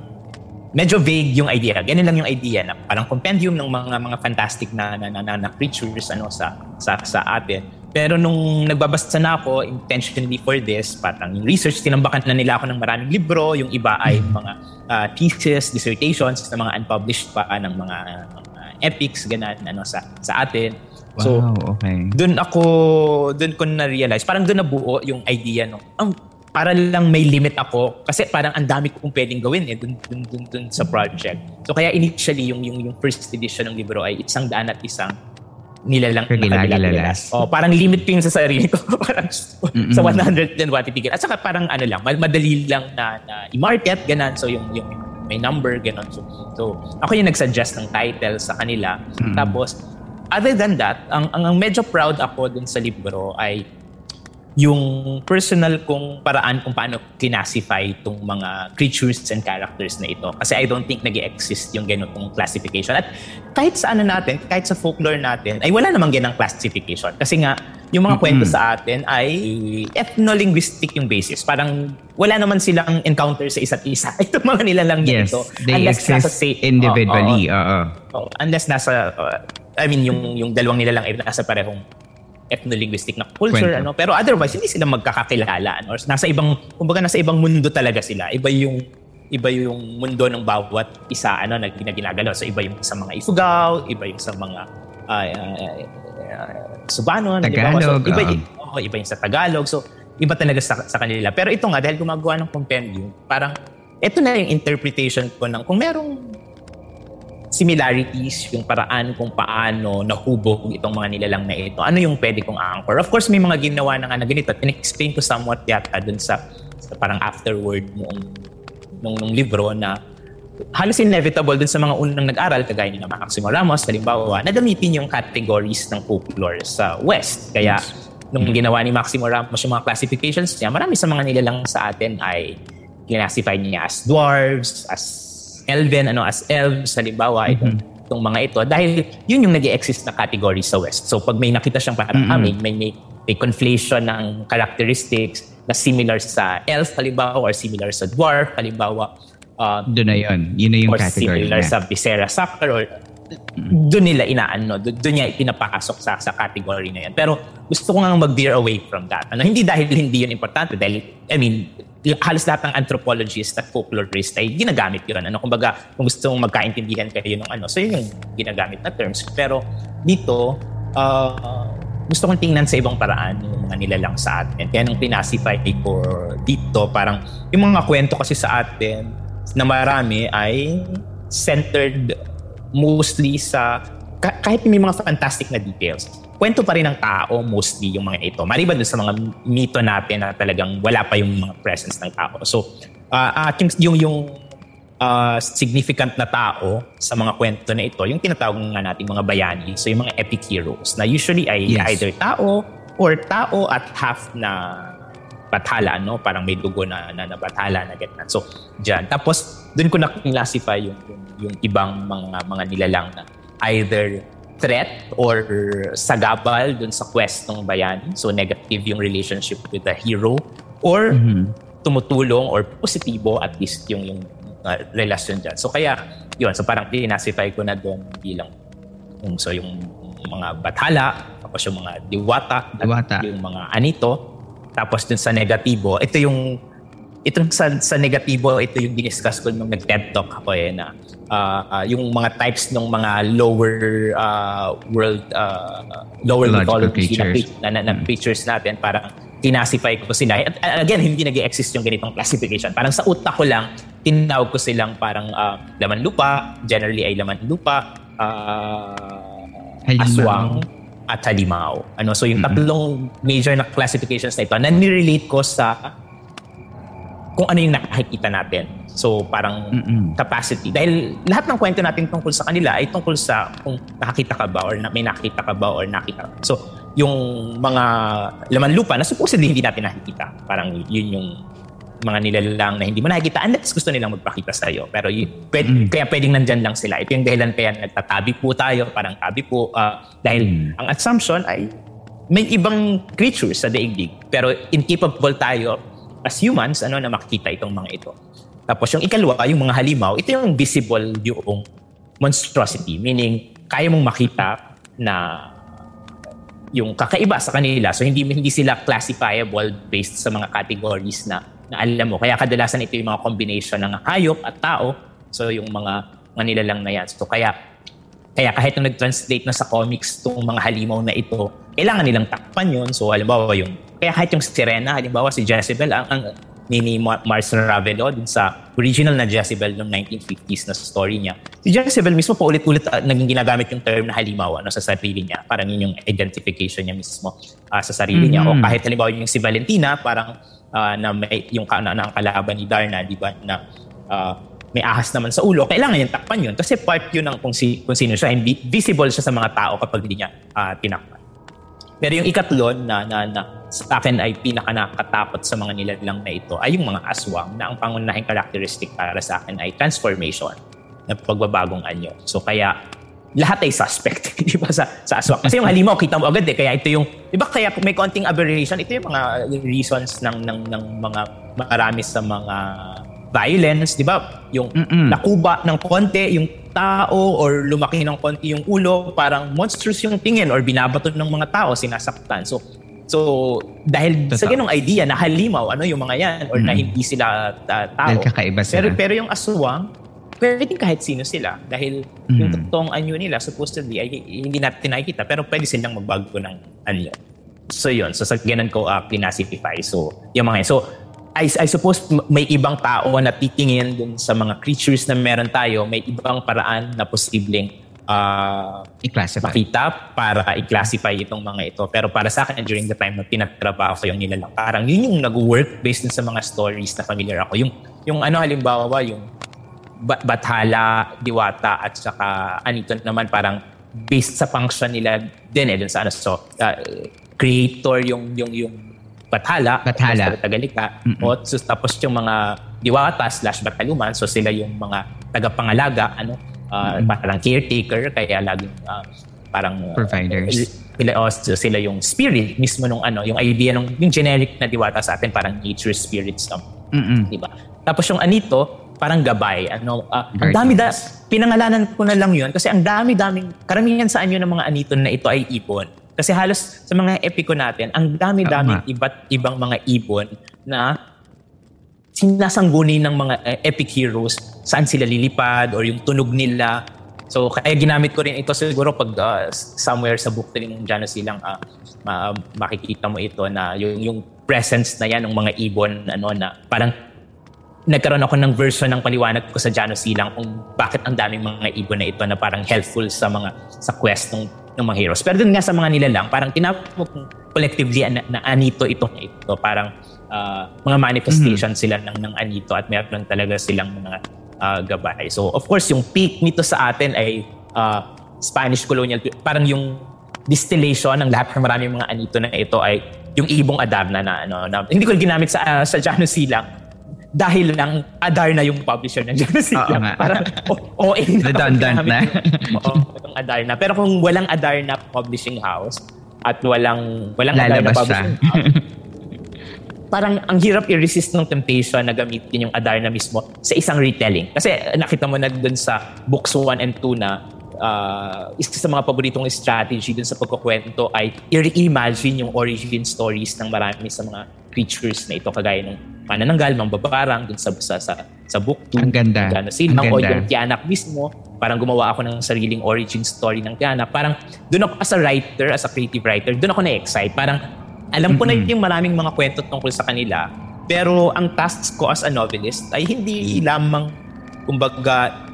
medyo vague yung idea. Ganun lang yung idea na parang compendium ng mga mga fantastic na na, na, na, na creatures ano sa sa sa atin. Pero nung nagbabasa na ako intentionally for this, parang yung research tinambakan na nila ako ng maraming libro, yung iba ay mga ah, thesis, dissertations na mga unpublished pa ng mga, mga epics ganan ano sa sa atin. So wow, okay. doon ako doon ko na realize parang doon nabuo yung idea no ang para lang may limit ako kasi parang ang dami kong pwedeng gawin eh dun, dun, dun, dun sa project so kaya initially yung yung yung first edition ng libro ay isang daan at isang nilalang Kagilagilalas. Oh, parang limit ko yun sa sarili ko. parang sa 100 din what. At saka parang ano lang, madali lang na, na i-market, ganan. So yung, yung may number, ganon. So, so ako yung nag-suggest ng title sa kanila. Tapos, other than that, ang, ang, ang medyo proud ako dun sa libro ay yung personal kong paraan kung paano classify itong mga creatures and characters na ito. Kasi I don't think nag exist yung ganitong classification. At kahit sa ano natin, kahit sa folklore natin, ay wala namang ganang classification. Kasi nga, yung mga kwento sa atin ay ethno-linguistic yung basis. Parang wala naman silang encounter sa isa't isa. Itong mga nila lang Yes, ito. they exist sa- individually. Oo, oo. Oo. Oh, unless nasa uh, I mean yung yung dalawang nila lang ay nasa parehong ethno-linguistic na culture Kwento. ano pero otherwise hindi sila magkakakilala ano? or nasa ibang kumbaga nasa ibang mundo talaga sila iba yung iba yung mundo ng bawat isa ano na gina- ginagalaw so iba yung sa mga Ifugao iba yung sa mga uh, uh, uh, Subanon di ba? so, Tagalog, iba, um. oh, iba yung sa Tagalog so iba talaga sa, sa kanila pero ito nga dahil gumagawa ng compendium parang ito na yung interpretation ko ng kung merong similarities, yung paraan kung paano nahubog itong mga nilalang na ito. Ano yung pwede kong anchor? Of course, may mga ginawa na nga na ganito. In-explain ko somewhat yata dun sa, sa parang afterword nung, nung, nung libro na halos inevitable dun sa mga unang nag-aral, kagaya ni na Maximo Ramos, halimbawa, na gamitin yung categories ng folklore sa West. Kaya, nung ginawa ni Maximo Ramos yung mga classifications niya, marami sa mga nilalang sa atin ay classify niya as dwarves, as elven, ano, as elves, halimbawa, ito, itong mga ito. Dahil yun yung nag exist na category sa West. So pag may nakita siyang parang ah, may, may, may, may conflation ng characteristics na similar sa elf, halimbawa, or similar sa dwarf, halimbawa, uh, Doon na yun. Yun na yung or category similar niya. sa Viscera Sucker or doon nila inaano, doon niya pinapasok sa sa category na yan. Pero gusto ko nga mag-veer away from that. Ano, hindi dahil hindi yun importante dahil I mean halos lahat ng anthropologist at folklorist ay ginagamit yun. Ano, kumbaga, kung gusto mong magkaintindihan kayo ng ano, so yun yung ginagamit na terms. Pero dito, uh, gusto kong tingnan sa ibang paraan yung mga nilalang sa atin. Kaya nung pinasify ko dito, parang yung mga kwento kasi sa atin na marami ay centered mostly sa kahit may mga fantastic na details, kwento pa rin ng tao mostly yung mga ito. Maliban dun sa mga mito natin na talagang wala pa yung mga presence ng tao. So, uh, at yung, yung, yung uh, significant na tao sa mga kwento na ito, yung tinatawag nga natin mga bayani, so yung mga epic heroes na usually ay yes. either tao or tao at half na bathala, no? Parang may dugo na, na, na bathala na ganyan. So, dyan. Tapos, dun ko na-classify yung, yung, yung ibang mga mga nilalang na either threat or sagabal dun sa quest ng bayani. So negative yung relationship with the hero or mm-hmm. tumutulong or positibo at least yung yung uh, relasyon dyan. So kaya yun, so parang dinasify ko na doon bilang um, so yung mga bathala, tapos yung mga diwata, diwata. yung mga anito, tapos dun sa negatibo, ito yung itong sa, sa negatibo, ito yung diniscuss ko nung nag-TED Talk ako eh, na uh, uh, yung mga types ng mga lower uh, world, uh, lower mythology na, na, na, na features natin, parang kinasify ko sila. At again, hindi nag exist yung ganitong classification. Parang sa utak ko lang, tinawag ko silang parang uh, laman lupa, generally ay laman lupa, uh, aswang, at halimaw. Ano, so yung tatlong major na classifications na ito, na nirelate ko sa kung ano yung nakikita natin. So parang Mm-mm. capacity. Dahil lahat ng kwento natin tungkol sa kanila ay tungkol sa kung nakakita ka ba or na, may nakita ka ba or nakita. So yung mga laman lupa na supposedly hindi natin nakikita. Parang yun yung mga nilalang na hindi mo nakikita unless gusto nilang magpakita sa iyo. Pero yun, pwede, mm. kaya pwedeng nandyan lang sila. Ito yung dahilan kaya nagtatabi po tayo, parang tabi po. Uh, dahil mm. ang assumption ay may ibang creatures sa daigdig. Pero incapable tayo as humans, ano, na makikita itong mga ito. Tapos yung ikalwa, yung mga halimaw, ito yung visible yung monstrosity. Meaning, kaya mong makita na yung kakaiba sa kanila. So hindi hindi sila classifiable based sa mga categories na, na alam mo. Kaya kadalasan ito yung mga combination ng hayop at tao. So yung mga mga nilalang na yan. So kaya kaya kahit nung nag-translate na sa comics itong mga halimaw na ito, kailangan nilang takpan yun. So halimbawa yung kaya kahit yung Sirena, halimbawa si Jezebel, ang, ang ni, Mars Ravelo din sa original na Jezebel noong 1950s na story niya. Si Jezebel mismo paulit-ulit uh, naging ginagamit yung term na halimaw ano, sa sarili niya. Parang yun yung identification niya mismo uh, sa sarili mm-hmm. niya. O kahit halimbawa yung si Valentina, parang uh, na may, yung na, na, ang kalaban ni Darna, di ba, na uh, may ahas naman sa ulo, kailangan niyang takpan yun kasi part yun ng kung, si, kung sino siya. Hindi visible siya sa mga tao kapag hindi niya uh, tinakpan. Pero yung ikatlo na, na, na sa akin ay pinaka sa mga nilalang na ito ay yung mga aswang na ang pangunahing characteristic para sa akin ay transformation na pagbabagong anyo. So kaya lahat ay suspect, di ba, sa, sa aswang. Kasi yung halimaw, kita mo agad eh. Kaya ito yung, di ba, kaya may konting aberration, ito yung mga reasons ng, ng, ng mga marami sa mga violence, di ba? Yung Mm-mm. nakuba ng konti, yung tao or lumaki ng konti yung ulo, parang monstrous yung tingin or binabato ng mga tao, sinasaktan. So, so dahil Totoo. sa ganong idea na halimaw, ano yung mga yan, or mm. na hindi sila uh, tao. Dahil kakaiba sila. Pero, pero yung aswang, pwedeng kahit sino sila. Dahil mm. yung totoong anyo nila, supposedly, ay hindi natin nakikita, pero pwede silang magbago ng anyo. So yun, so sa ganun ko uh, pinasify. So, yung mga So, I, I suppose may ibang tao na titingin dun sa mga creatures na meron tayo, may ibang paraan na posibleng uh, i-classify. makita para i-classify itong mga ito. Pero para sa akin, during the time na tinatrabaho ko yung nilalang, parang yun yung nag-work based dun sa mga stories na familiar ako. Yung, yung ano halimbawa, yung Bathala, Diwata, at saka anito naman parang based sa function nila din eh, dun sa ano. So, uh, creator yung, yung, yung Bathala, Bathala. Tagalika. Mm-hmm. O, so, tapos yung mga diwata slash bataluman, so sila yung mga tagapangalaga, ano, uh, mm-hmm. parang caretaker, kaya laging uh, parang uh, providers. Sila, oh, so sila yung spirit mismo nung ano, yung idea nung yung generic na diwata sa atin parang nature spirits no. Mm-hmm. Di ba? Tapos yung anito, parang gabay. Ano, uh, ang dami da, pinangalanan ko na lang yun kasi ang dami-daming, karamihan sa anyo ng mga anito na ito ay ipon. Kasi halos sa mga epiko natin, ang dami-daming iba't ibang mga ibon na sinasangguni ng mga uh, epic heroes. Saan sila lilipad or yung tunog nila. So kaya ginamit ko rin ito siguro pag uh, somewhere sa book rin ng Jano Silang uh, ma- makikita mo ito na yung, yung presence na yan ng mga ibon ano na parang nagkaroon ako ng version ng paliwanag ko sa Jano Silang kung bakit ang daming mga ibon na ito na parang helpful sa mga sa quest ng, ng mga heroes. Pero dun nga sa mga nilalang, parang tinawag collectively na, na anito ito ito. Parang uh, mga manifestation mm-hmm. sila ng, ng anito at meron talaga silang mga uh, gabay. So of course, yung peak nito sa atin ay uh, Spanish colonial, parang yung distillation ng lahat ng maraming mga anito na ito ay yung ibong Adarna na ano na hindi ko ginamit sa uh, sa Jano Silang dahil lang Adarna yung publisher ng Jano Silang. Parang o oh, eh, redundant na. Oo, yung Adarna. Pero kung walang Adarna publishing house at walang walang Lalabas Adarna publishing house, parang ang hirap i-resist ng temptation na gamitin yung Adarna mismo sa isang retelling. Kasi nakita mo na dun sa books 1 and 2 na uh, isa sa mga paboritong strategy dun sa pagkukwento ay i-reimagine yung origin stories ng marami sa mga creatures na ito kagaya ng manananggal, mambabarang dun sa sa sa, sa book 2. Ang ganda. Gano sila, ang ganda. yung Tianak mismo. Parang gumawa ako ng sariling origin story ng Tianak. Parang doon ako as a writer, as a creative writer, doon ako na-excite. Parang alam ko mm-hmm. na yung maraming mga kwento tungkol sa kanila. Pero ang tasks ko as a novelist ay hindi lamang, kumbaga,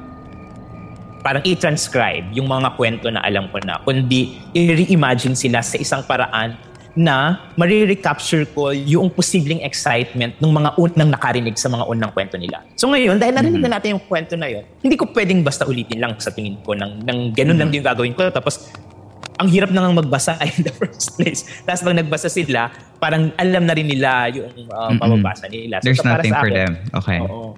parang i-transcribe yung mga kwento na alam ko na, kundi i-reimagine sila sa isang paraan na marirecapture ko yung posibleng excitement ng mga unang nakarinig sa mga unang kwento nila. So ngayon, dahil narinig mm-hmm. na natin yung kwento na yun, hindi ko pwedeng basta ulitin lang sa tingin ko ng, ng ganun mm-hmm. lang din gagawin ko. Tapos ang hirap na nga magbasa in the first place. Tapos pag nagbasa sila, parang alam na rin nila yung uh, mababasa nila. So, There's so, nothing for them. Okay. Oo.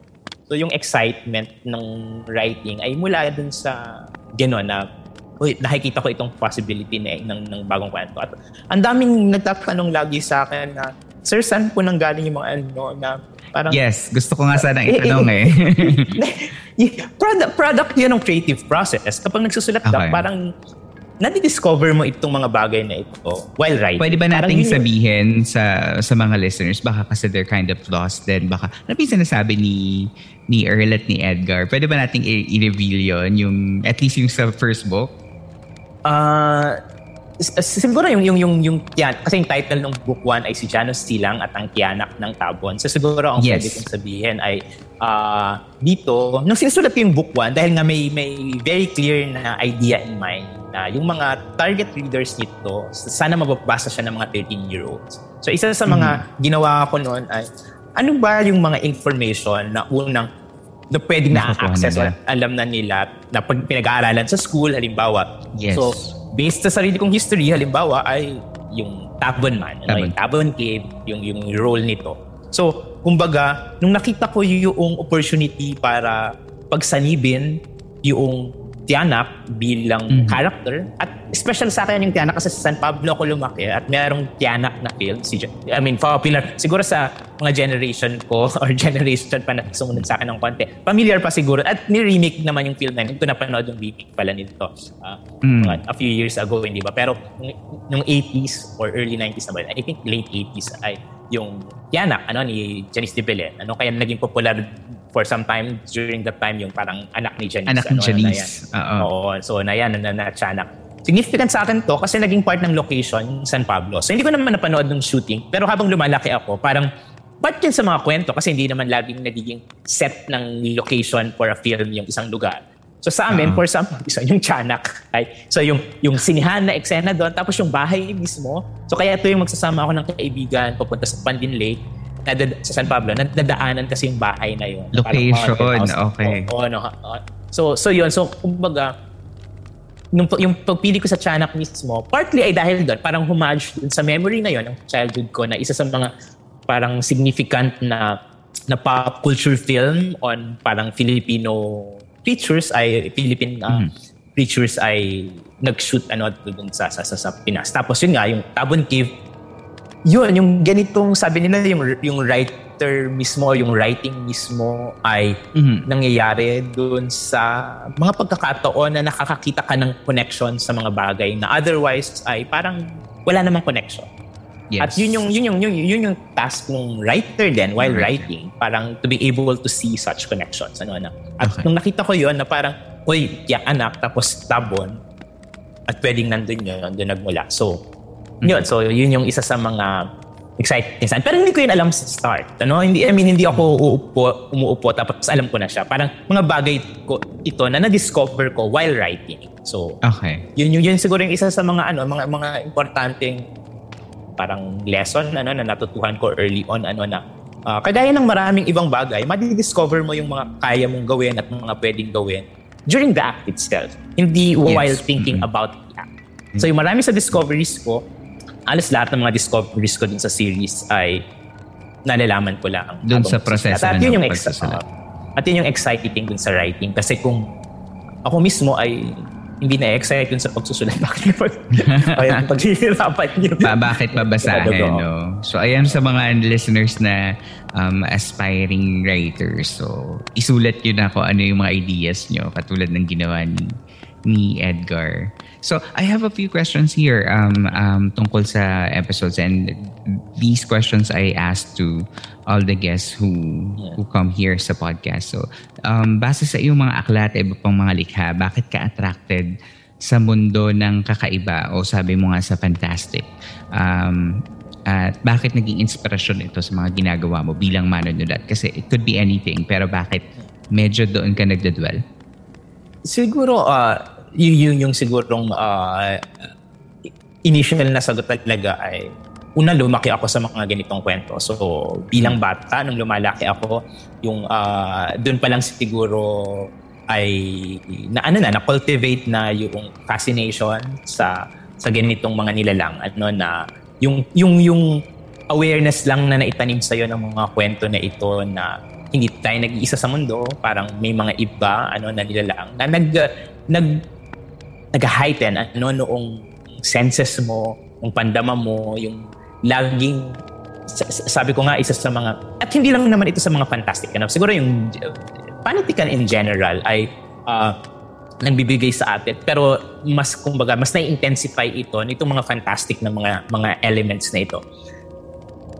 So yung excitement ng writing ay mula dun sa gano'n na uy, nakikita ko itong possibility na, ng, ng bagong kwento. At ang daming nagtatanong lagi sa akin na, Sir, saan po nang galing yung mga ano na parang... Yes, gusto ko nga sana itanong eh. eh. product, product yun ng creative process. Kapag nagsusulat okay. ka, parang nadi-discover mo itong mga bagay na ito while writing. Pwede ba nating sabihin sa sa mga listeners, baka kasi they're kind of lost then baka, ano ba sinasabi ni, ni Earl at ni Edgar? Pwede ba nating i- i-reveal yon yung, at least yung sa first book? Uh, siguro yung yung yung yung yan kasi yung title ng book 1 ay si Janos Silang at ang Tiyanak ng Tabon. So siguro ang yes. pwede kong sabihin ay uh, dito nung sinusulat ko yung book 1 dahil nga may may very clear na idea in mind na yung mga target readers nito, sana mababasa siya ng mga 13-year-olds. So isa sa mga mm-hmm. ginawa ko noon ay, ano ba yung mga information na unang na pwedeng na-access or alam na nila na pag pinag-aaralan sa school, halimbawa. Yes. So, based sa sarili kong history, halimbawa, ay yung Tabon Man, Tabon. Ano, yung Tabon Cave, yung, yung role nito. So, kumbaga, nung nakita ko yung opportunity para pagsanibin yung Tianak bilang mm-hmm. character. At special sa akin yung Tianak kasi sa San Pablo ako lumaki at merong Tianak na film si I mean popular siguro sa mga generation ko or generation pa na sumunod sa akin ng konti. Familiar pa siguro. At ni-remake naman yung film na yun. Ito napanood yung remake pala nito uh, mm. a few years ago hindi ba? Pero nung 80s or early 90s na ba I think late 80s ay yung Tianak ano ni Janice de Belen. Ano kaya naging popular for some time during that time yung parang anak ni Janice. Anak ni ano, Janice. Na Oo. So na yan, na, na, na Significant sa akin to kasi naging part ng location San Pablo. So hindi ko naman napanood ng shooting pero habang lumalaki ako parang part yun sa mga kwento kasi hindi naman laging nagiging set ng location for a film yung isang lugar. So sa amin, uh-huh. for some, isa yung Tiyanak. Right? So yung, yung sinihan na eksena doon, tapos yung bahay mismo. So kaya ito yung magsasama ako ng kaibigan, papunta sa Pandin Lake nadad- sa San Pablo, nadadaanan kasi yung bahay na yun. Location, okay. Oo, oh, no, so, so yun. So, kumbaga, nung, yung pagpili ko sa Tiyanak mismo, partly ay dahil doon, parang homage dun sa memory na yun ng childhood ko na isa sa mga parang significant na na pop culture film on parang Filipino features ay Philippine uh, mm. features ay nag-shoot ano doon sa, sa, sa, sa Pinas. Tapos yun nga, yung Tabon Cave yun, yung ganitong sabi nila, yung, yung writer mismo, yung writing mismo ay mm-hmm. nangyayari dun sa mga pagkakataon na nakakakita ka ng connection sa mga bagay na otherwise ay parang wala namang connection. Yes. At yun yung yun yung yun, yun yung task ng writer then while mm-hmm. writing, parang to be able to see such connections ano na. At okay. nung nakita ko yun na parang uy, yak anak, tapos tabon, at pwedeng nandun yun, doon nagmula. So, yun. So, yun yung isa sa mga exciting sign. Pero hindi ko yun alam sa start. Ano? Hindi, I mean, hindi ako uupo, umuupo tapos alam ko na siya. Parang mga bagay ko ito na na-discover ko while writing. So, okay. yun, yun, yun siguro yung isa sa mga ano, mga mga importanteng parang lesson ano na natutuhan ko early on ano na uh, kagaya ng maraming ibang bagay, madi-discover mo yung mga kaya mong gawin at mga pwedeng gawin during the act itself. Hindi yes. while thinking mm-hmm. about the act. So yung marami sa discoveries ko, alas lahat ng mga discoveries ko dun sa series ay nalalaman ko lang. Dun sa proseso at, at yun yung ex- uh, at yun yung exciting dun sa writing. Kasi kung ako mismo ay hindi na-excite dun sa pagsusulat. Bakit pag, kaya paghihirapan nyo? Ba, bakit mabasahin, no? So, ayan sa mga listeners na um, aspiring writers. So, isulat nyo na kung ano yung mga ideas nyo katulad ng ginawa ni, ni Edgar. So I have a few questions here um, um, tungkol sa episodes and these questions I asked to all the guests who yeah. who come here sa podcast. So um, base sa iyong mga aklat, iba pang mga likha, bakit ka attracted sa mundo ng kakaiba o sabi mo nga sa fantastic? Um, at bakit naging inspirasyon ito sa mga ginagawa mo bilang manunulat? Kasi it could be anything, pero bakit medyo doon ka nagdadwell? Siguro, uh, yun, yun yung sigurong uh, initial na sagot talaga ay una lumaki ako sa mga ganitong kwento. So bilang bata nung lumalaki ako, yung uh, doon pa lang siguro ay na ano na na cultivate na yung fascination sa sa ganitong mga nilalang ano na yung yung yung awareness lang na naitanim sa iyo ng mga kwento na ito na hindi tayo nag-iisa sa mundo, parang may mga iba ano na nilalang na nag nag nag-heighten ano noong senses mo, yung pandama mo, yung laging sabi ko nga isa sa mga at hindi lang naman ito sa mga fantastic ano siguro yung uh, panitikan in general ay uh, nagbibigay sa atin. Pero mas kumbaga mas na-intensify ito nitong mga fantastic na mga mga elements na ito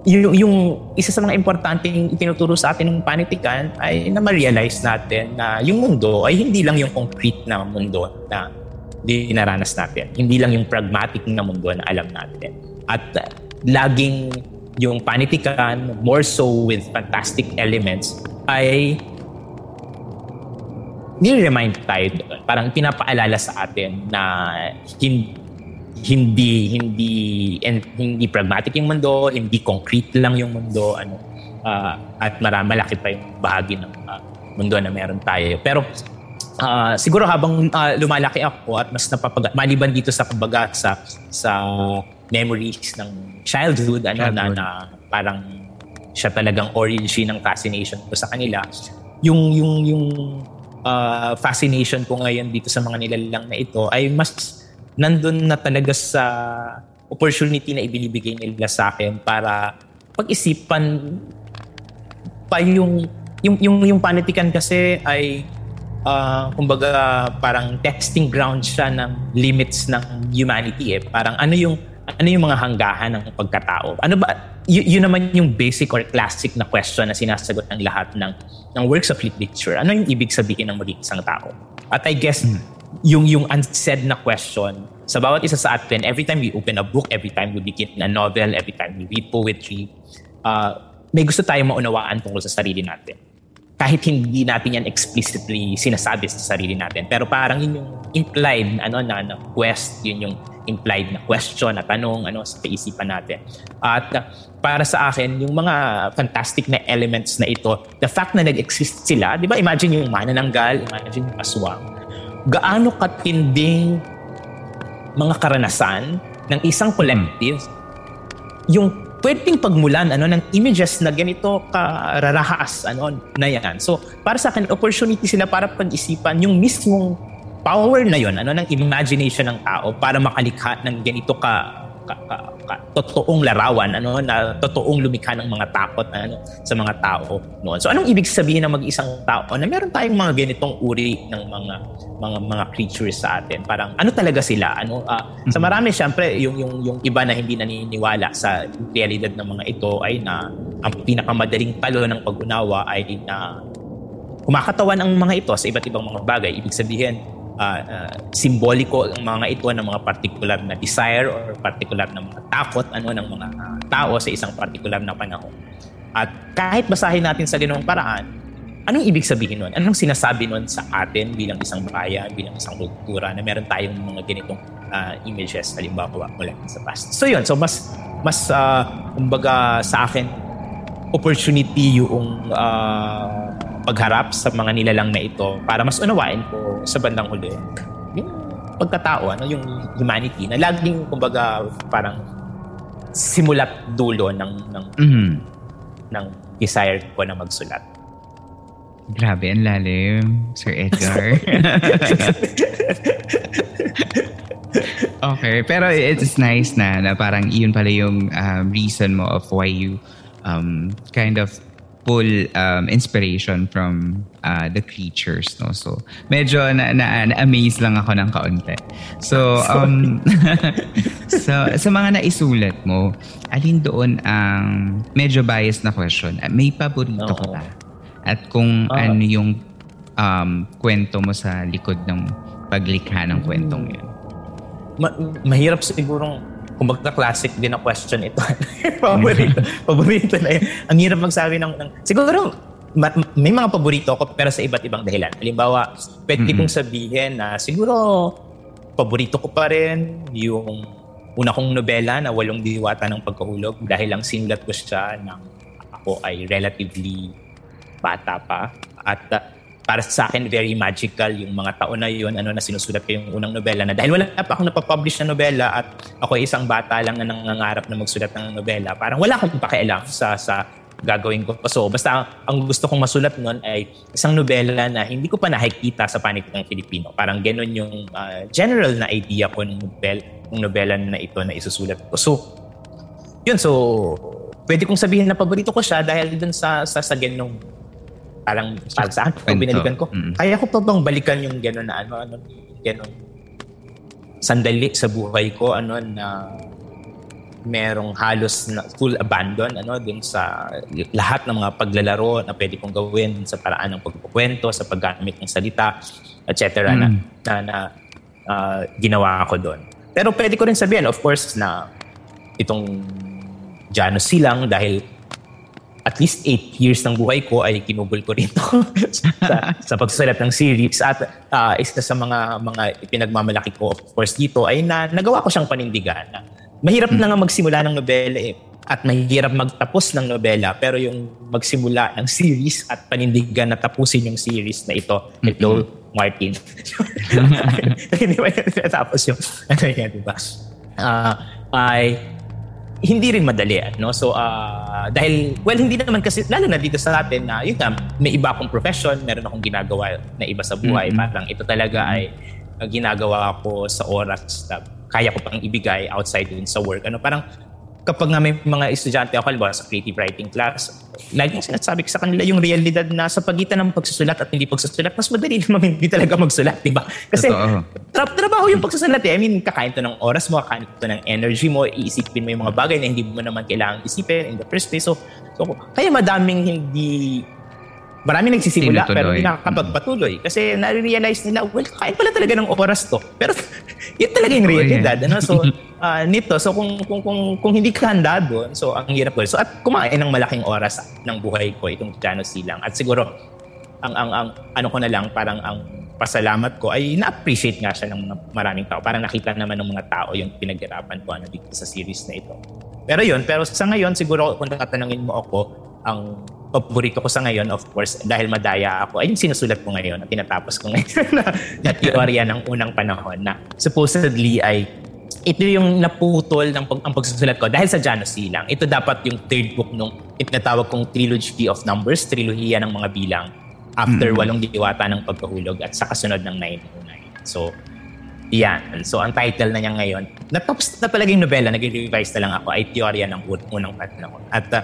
yung, yung isa sa mga importanteng itinuturo sa atin ng panitikan ay na ma-realize natin na yung mundo ay hindi lang yung concrete na mundo na dinaranas natin. Hindi lang yung pragmatic na mundo na alam natin. At uh, laging yung panitikan, more so with fantastic elements, ay ni-remind tayo doon. Parang pinapaalala sa atin na hindi hindi hindi and, hindi pragmatic yung mundo, hindi concrete lang yung mundo, ano uh, at marami malaki pa yung bahagi ng uh, mundo na meron tayo. Pero uh, siguro habang uh, lumalaki ako at mas napapaga maliban dito sa kumbaga sa sa memories ng childhood ano childhood. na, na parang siya talagang origin ng fascination ko sa kanila yung yung yung uh, fascination ko ngayon dito sa mga nilalang na ito ay mas nandun na talaga sa opportunity na ibinibigay nila sa akin para pag-isipan pa yung yung yung, yung panitikan kasi ay uh, kumbaga parang testing ground siya ng limits ng humanity eh. Parang ano yung ano yung mga hanggahan ng pagkatao? Ano ba y- yun naman yung basic or classic na question na sinasagot ng lahat ng ng works of literature. Ano yung ibig sabihin ng maging isang tao? At I guess hmm. Yung yung unsaid na question sa bawat isa sa atin, every time we open a book, every time we begin a novel, every time we read poetry, uh, may gusto tayong maunawaan tungkol sa sarili natin kahit hindi natin yan explicitly sinasabi sa sarili natin. Pero parang yun yung implied ano na, na quest, yun yung implied na question na tanong ano sa isipan natin. At uh, para sa akin, yung mga fantastic na elements na ito, the fact na nag-exist sila, di ba imagine yung manananggal, imagine yung aswang, gaano katinding mga karanasan ng isang collective yung pwedeng pagmulan ano ng images na ganito kararahas ano na yan. So para sa akin opportunity sila para pag-isipan yung mismong power na yon ano ng imagination ng tao para makalikha ng ganito ka ka, ka, ka, totoong larawan ano na totoong lumikha ng mga takot ano sa mga tao noon. So anong ibig sabihin ng mag-isang tao na meron tayong mga ganitong uri ng mga mga mga creatures sa atin? Parang ano talaga sila? Ano uh, sa mm-hmm. marami syempre yung yung yung iba na hindi naniniwala sa realidad ng mga ito ay na ang pinakamadaling talo ng pag-unawa ay na kumakatawan ang mga ito sa iba't ibang mga bagay. Ibig sabihin, uh, uh, simboliko ang mga ito ng mga particular na desire or particular na mga takot ano ng mga uh, tao sa isang particular na panahon. At kahit basahin natin sa ganoong paraan, anong ibig sabihin nun? Anong sinasabi nun sa atin bilang isang bayan, bilang isang kultura na meron tayong mga ganitong uh, images halimbawa mula sa past. So yun, so mas mas uh, kumbaga sa akin opportunity yung uh, pagharap sa mga nilalang na ito para mas unawain ko sa bandang huli yung pagkatao, ano, yung humanity na laging kumbaga parang simulat dulo ng ng mm-hmm. ng desire ko na magsulat. Grabe, ang lalim, Sir Edgar. okay, pero it's nice na, na parang yun pala yung um, reason mo of why you um, kind of pull um, inspiration from uh, the creatures no? So medyo na, na, na amaze lang ako ng kaunti. So um so sa mga naisulat mo alin doon ang medyo biased na question? May paborito ka ba? At kung uh, ano yung um, kwento mo sa likod ng paglikha ng kwentong yun? Ma- mahirap sigurong kumbaga classic din na question ito. paborito, paborito na yun. Ang hirap magsabi ng, ng siguro ma- may mga paborito ako pero sa iba't ibang dahilan. Halimbawa, pwede mm-hmm. kong sabihin na siguro paborito ko pa rin yung una kong nobela na Walong Diwata ng Pagkahulog dahil lang sinulat ko siya nang ako ay relatively bata pa. At uh, para sa akin very magical yung mga taon na yun ano na sinusulat ko yung unang nobela na dahil wala pa akong napapublish na nobela at ako ay isang bata lang na nangangarap na magsulat ng nobela parang wala akong pakialam sa sa gagawin ko. So basta ang gusto kong masulat noon ay isang nobela na hindi ko pa nakikita sa ng Filipino. Parang ganoon yung uh, general na idea ko ng nobel, ng nobela na ito na isusulat ko. So yun so pwede kong sabihin na paborito ko siya dahil dun sa sa, sa ganong parang para sa akin, binalikan ko, mm-hmm. kaya ko pa bang balikan yung gano'n na ano, ano, gano'n sandali sa buhay ko, ano, na merong halos na full abandon ano dun sa lahat ng mga paglalaro na pwede kong gawin sa paraan ng pagkukwento, sa paggamit ng salita, etc. Mm. na na, na uh, ginawa ko doon. Pero pwede ko rin sabihin of course na itong Jano Silang dahil at least 8 years ng buhay ko ay kinubol ko rito sa, sa pagsusulat ng series. At uh, isa sa mga mga pinagmamalaki ko, of course, dito ay na, nagawa ko siyang panindigan. Mahirap na nga magsimula ng nobela eh. At mahirap magtapos ng nobela. Pero yung magsimula ng series at panindigan na tapusin yung series na ito, mm-hmm. ito, Martin. Hindi ba yun tapos yung, ano yan, di ba? Uh, ay hindi rin madali no? So uh, dahil well hindi naman kasi lalo na dito sa atin na yun nga may iba akong profession meron akong ginagawa na iba sa buhay. Mm-hmm. parang ito talaga ay uh, ginagawa ko sa oras na kaya ko pang ibigay outside din sa work. Ano parang kapag nga may mga estudyante ako, halimbawa sa creative writing class, laging sinasabi ko sa kanila yung realidad na sa pagitan ng pagsusulat at hindi pagsusulat, mas madali naman hindi talaga magsulat, di ba? Kasi tra- trabaho yung pagsusulat eh. I mean, kakain to ng oras mo, kakain to ng energy mo, iisipin mo yung mga bagay na hindi mo naman kailangan isipin in the first place. So, so kaya madaming hindi Marami nagsisimula pero hindi nakakapagpatuloy kasi na-realize nila, well, kain pala talaga ng oras to. Pero yun talaga yung realidad. Ano? So, uh, nito, so kung, kung, kung, kung hindi ka handa doon, so ang hirap ko. So, at kumain ng malaking oras ng buhay ko itong Jano Silang. At siguro, ang, ang, ang ano ko na lang, parang ang pasalamat ko ay na-appreciate nga siya ng maraming tao. Parang nakita naman ng mga tao yung pinaghirapan ko ano, dito sa series na ito. Pero yun, pero sa ngayon, siguro kung tatanungin mo ako, ang paborito ko sa ngayon, of course, dahil madaya ako, ay yung sinusulat ko ngayon, at tinatapos ko ngayon na, na teorya ng unang panahon na supposedly ay ito yung naputol ng pag, ang pagsusulat ko dahil sa Jano Silang. Ito dapat yung third book nung itinatawag kong Trilogy of Numbers, trilohiya ng mga bilang after mm-hmm. walong diwata ng pagkahulog at sa kasunod ng 909. So, yan. So, ang title na niya ngayon, natapos na talaga yung nobela, nag-revise na lang ako, ay teorya ng unang panahon. At uh,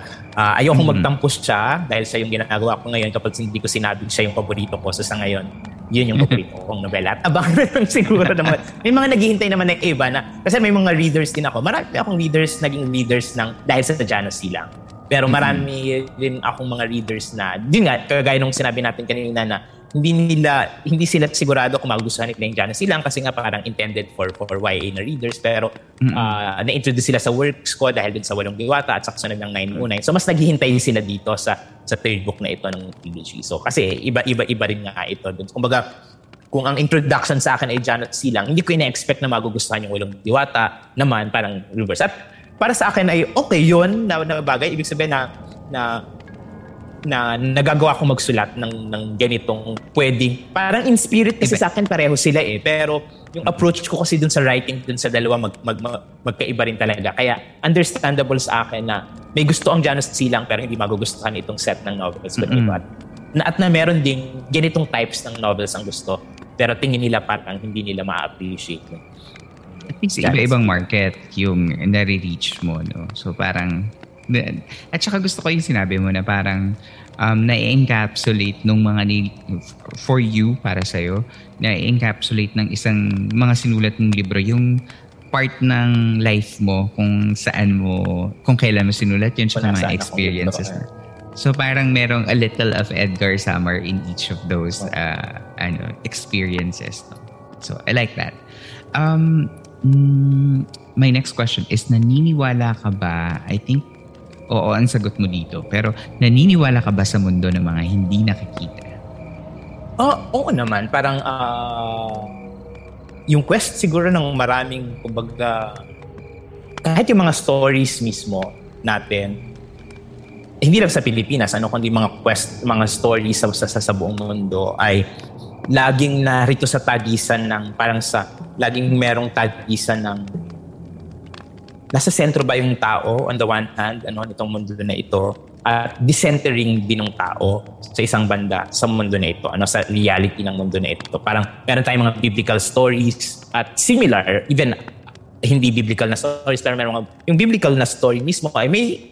ayoko mm-hmm. magtampos siya dahil sa yung ginagawa ko ngayon kapag hindi ko sinabing siya yung paborito ko. So, sa ngayon, yun yung paborito kong nobela. At na lang siguro naman. May mga naghihintay naman ng iba na, kasi may mga readers din ako. Marami akong readers, naging readers ng, dahil sa Jano Silang. Pero marami din akong mga readers na, din nga, kagaya nung sinabi natin kanina na hindi nila hindi sila sigurado kung magugustuhan nila yung Janice silang kasi nga parang intended for for YA na readers pero mm-hmm. uh, na-introduce sila sa works ko dahil din sa Walong Diwata at sa kasunod ng 909. So mas naghihintay sila dito sa sa third book na ito ng TBG. So kasi iba-iba iba rin nga ito. Kumbaga kung ang introduction sa akin ay Janet Silang, hindi ko ina-expect na magugustuhan yung Walong Diwata naman parang reverse. At para sa akin ay okay yun na, na bagay. Ibig sabihin na na na nagagawa ko magsulat ng ng ganitong pwedeng parang in spirit kasi sa akin pareho sila eh. Pero yung approach ko kasi dun sa writing dun sa dalawa mag, mag, mag magkaiba rin talaga. Kaya understandable sa akin na may gusto ang Janus Silang pero hindi magugustuhan itong set ng novels. Mm-hmm. at, na, at na meron ding ganitong types ng novels ang gusto. Pero tingin nila parang hindi nila ma-appreciate I think sa iba-ibang market yung nare-reach mo no? So parang at saka gusto ko yung sinabi mo na parang um, na-encapsulate nung mga ni, for you, para sa'yo, na-encapsulate ng isang mga sinulat ng libro yung part ng life mo kung saan mo, kung kailan mo sinulat yun, sa mga experiences mo. So parang merong a little of Edgar Summer in each of those uh, ano experiences. So I like that. Um, mm, my next question is naniniwala ka ba? I think Oo, ang sagot mo dito. Pero naniniwala ka ba sa mundo ng mga hindi nakikita? Oh, oo naman. Parang uh, yung quest siguro ng maraming, kumbaga, kahit yung mga stories mismo natin, hindi lang sa Pilipinas, ano, kundi mga quest, mga stories sa, sa, sa buong mundo ay laging narito sa tagisan ng, parang sa, laging merong tagisan ng nasa sentro ba yung tao on the one hand, ano, nitong mundo na ito, at decentering din ng tao sa isang banda sa mundo na ito, ano, sa reality ng mundo na ito. Parang meron tayong mga biblical stories at similar, even hindi biblical na stories, pero meron yung biblical na story mismo ay may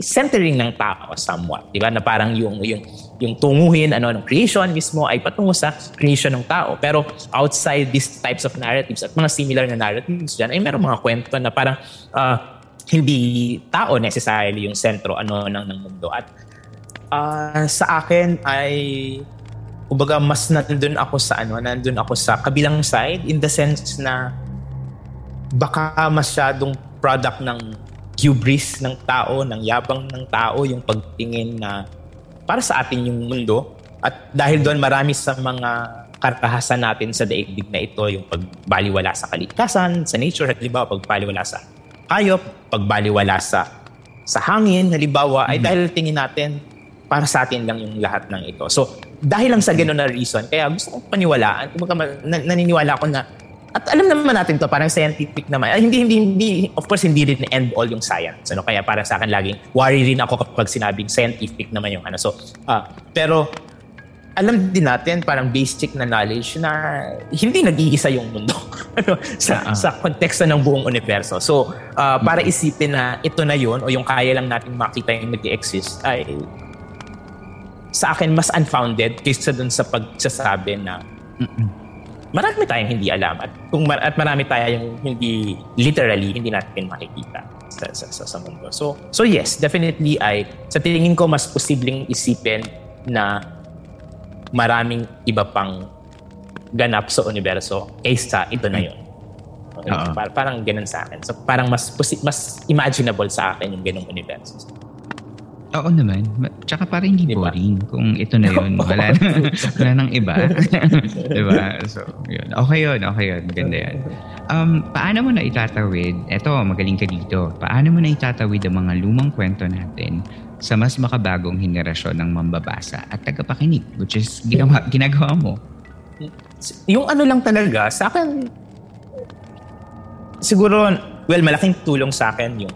centering ng tao somewhat, 'di ba? Na parang yung yung yung tunguhin ano ng creation mismo ay patungo sa creation ng tao. Pero outside these types of narratives at mga similar na narratives diyan ay meron mga kwento na parang uh, hindi tao necessarily yung sentro ano ng, ng mundo. At uh, sa akin ay kumbaga mas nandun ako sa ano, nandun ako sa kabilang side in the sense na baka masyadong product ng hubris ng tao, ng yabang ng tao, yung pagtingin na para sa atin yung mundo. At dahil doon marami sa mga karkahasan natin sa daigdig na ito, yung pagbaliwala sa kalikasan, sa nature, halimbawa pagbaliwala sa hayop, pagbaliwala sa sa hangin, halimbawa, mm-hmm. ay dahil tingin natin para sa atin lang yung lahat ng ito. So, dahil lang sa gano'n na reason, kaya gusto kong paniwalaan, naniniwala ako na at alam naman natin to, parang scientific naman. Ay, hindi, hindi, hindi, of course, hindi rin end all yung science. Ano? Kaya para sa akin, laging worry rin ako kapag sinabing scientific naman yung ano. So, uh, pero alam din natin parang basic na knowledge na hindi nag-iisa yung mundo ano, sa, uh-huh. sa konteksto ng buong universo. So, uh, para mm-hmm. isipin na ito na yun o yung kaya lang natin makita yung nag-exist ay sa akin mas unfounded kaysa dun sa pagsasabi na Mm-mm marami tayong hindi alam at kung mar- at marami tayong hindi literally hindi natin makikita sa, sa, sa, sa mundo. So so yes, definitely ay sa tingin ko mas posibleng isipin na maraming iba pang ganap sa universo kaysa ito na yun. Uh-huh. Par- parang ganun sa akin. So parang mas mas imaginable sa akin yung ganung universo. Oo naman. Tsaka parang hindi diba? boring kung ito na yun. Wala, na, wala nang iba. diba? So, yun. Okay yun. Okay yun. Maganda yan. Um, paano mo na itatawid? Eto, magaling ka dito. Paano mo na itatawid ang mga lumang kwento natin sa mas makabagong henerasyon ng mambabasa at tagapakinig, which is ginawa, ginagawa mo? Yung ano lang talaga, sa akin, siguro, well, malaking tulong sa akin yung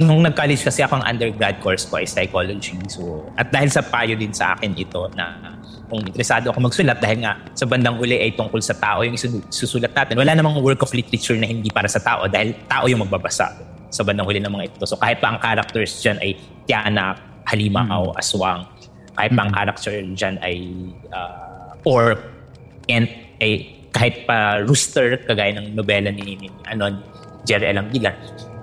nung nag-college kasi ako ang undergrad course ko ay psychology. So, at dahil sa payo din sa akin ito na kung interesado ako magsulat dahil nga sa bandang uli ay tungkol sa tao yung susulat natin. Wala namang work of literature na hindi para sa tao dahil tao yung magbabasa sa bandang huli ng mga ito. So kahit pa ang characters dyan ay Tiana, Halimaw, mm. Aswang, kahit pa ang mm. character dyan ay uh, or Ent, ay kahit pa Rooster, kagaya ng nobela ni, ni ano, Jerry Elang Gilan,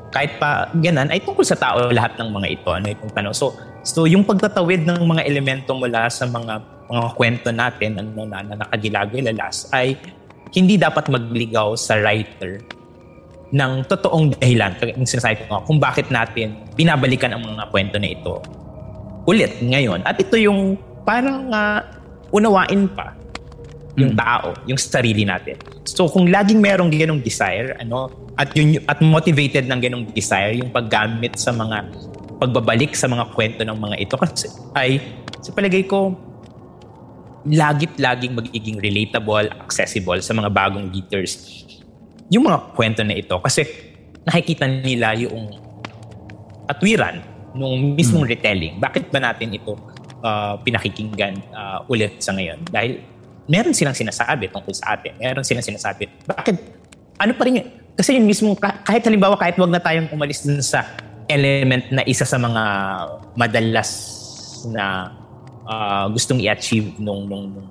kahit pa ganan, ay tungkol sa tao lahat ng mga ito. Ano itong tanong. So, so yung pagtatawid ng mga elemento mula sa mga mga kwento natin ano, na, na nakagilagilalas ay hindi dapat magligaw sa writer ng totoong dahilan yung sinasabi ko kung bakit natin binabalikan ang mga kwento na ito ulit ngayon. At ito yung parang uh, unawain pa yung mm. tao, yung sarili natin. So kung laging merong ganong desire, ano, at yun at motivated ng ganong desire yung paggamit sa mga pagbabalik sa mga kwento ng mga ito kasi ay sa palagay ko lagit laging magiging relatable, accessible sa mga bagong readers yung mga kwento na ito kasi nakikita nila yung atwiran nung mismong hmm. retelling. Bakit ba natin ito uh, pinakikinggan uh, ulit sa ngayon? Dahil meron silang sinasabi tungkol sa atin. Meron silang sinasabi. Bakit? Ano pa rin yun? Kasi yung mismo, kahit halimbawa, kahit wag na tayong umalis dun sa element na isa sa mga madalas na uh, gustong i-achieve nung, nung, nung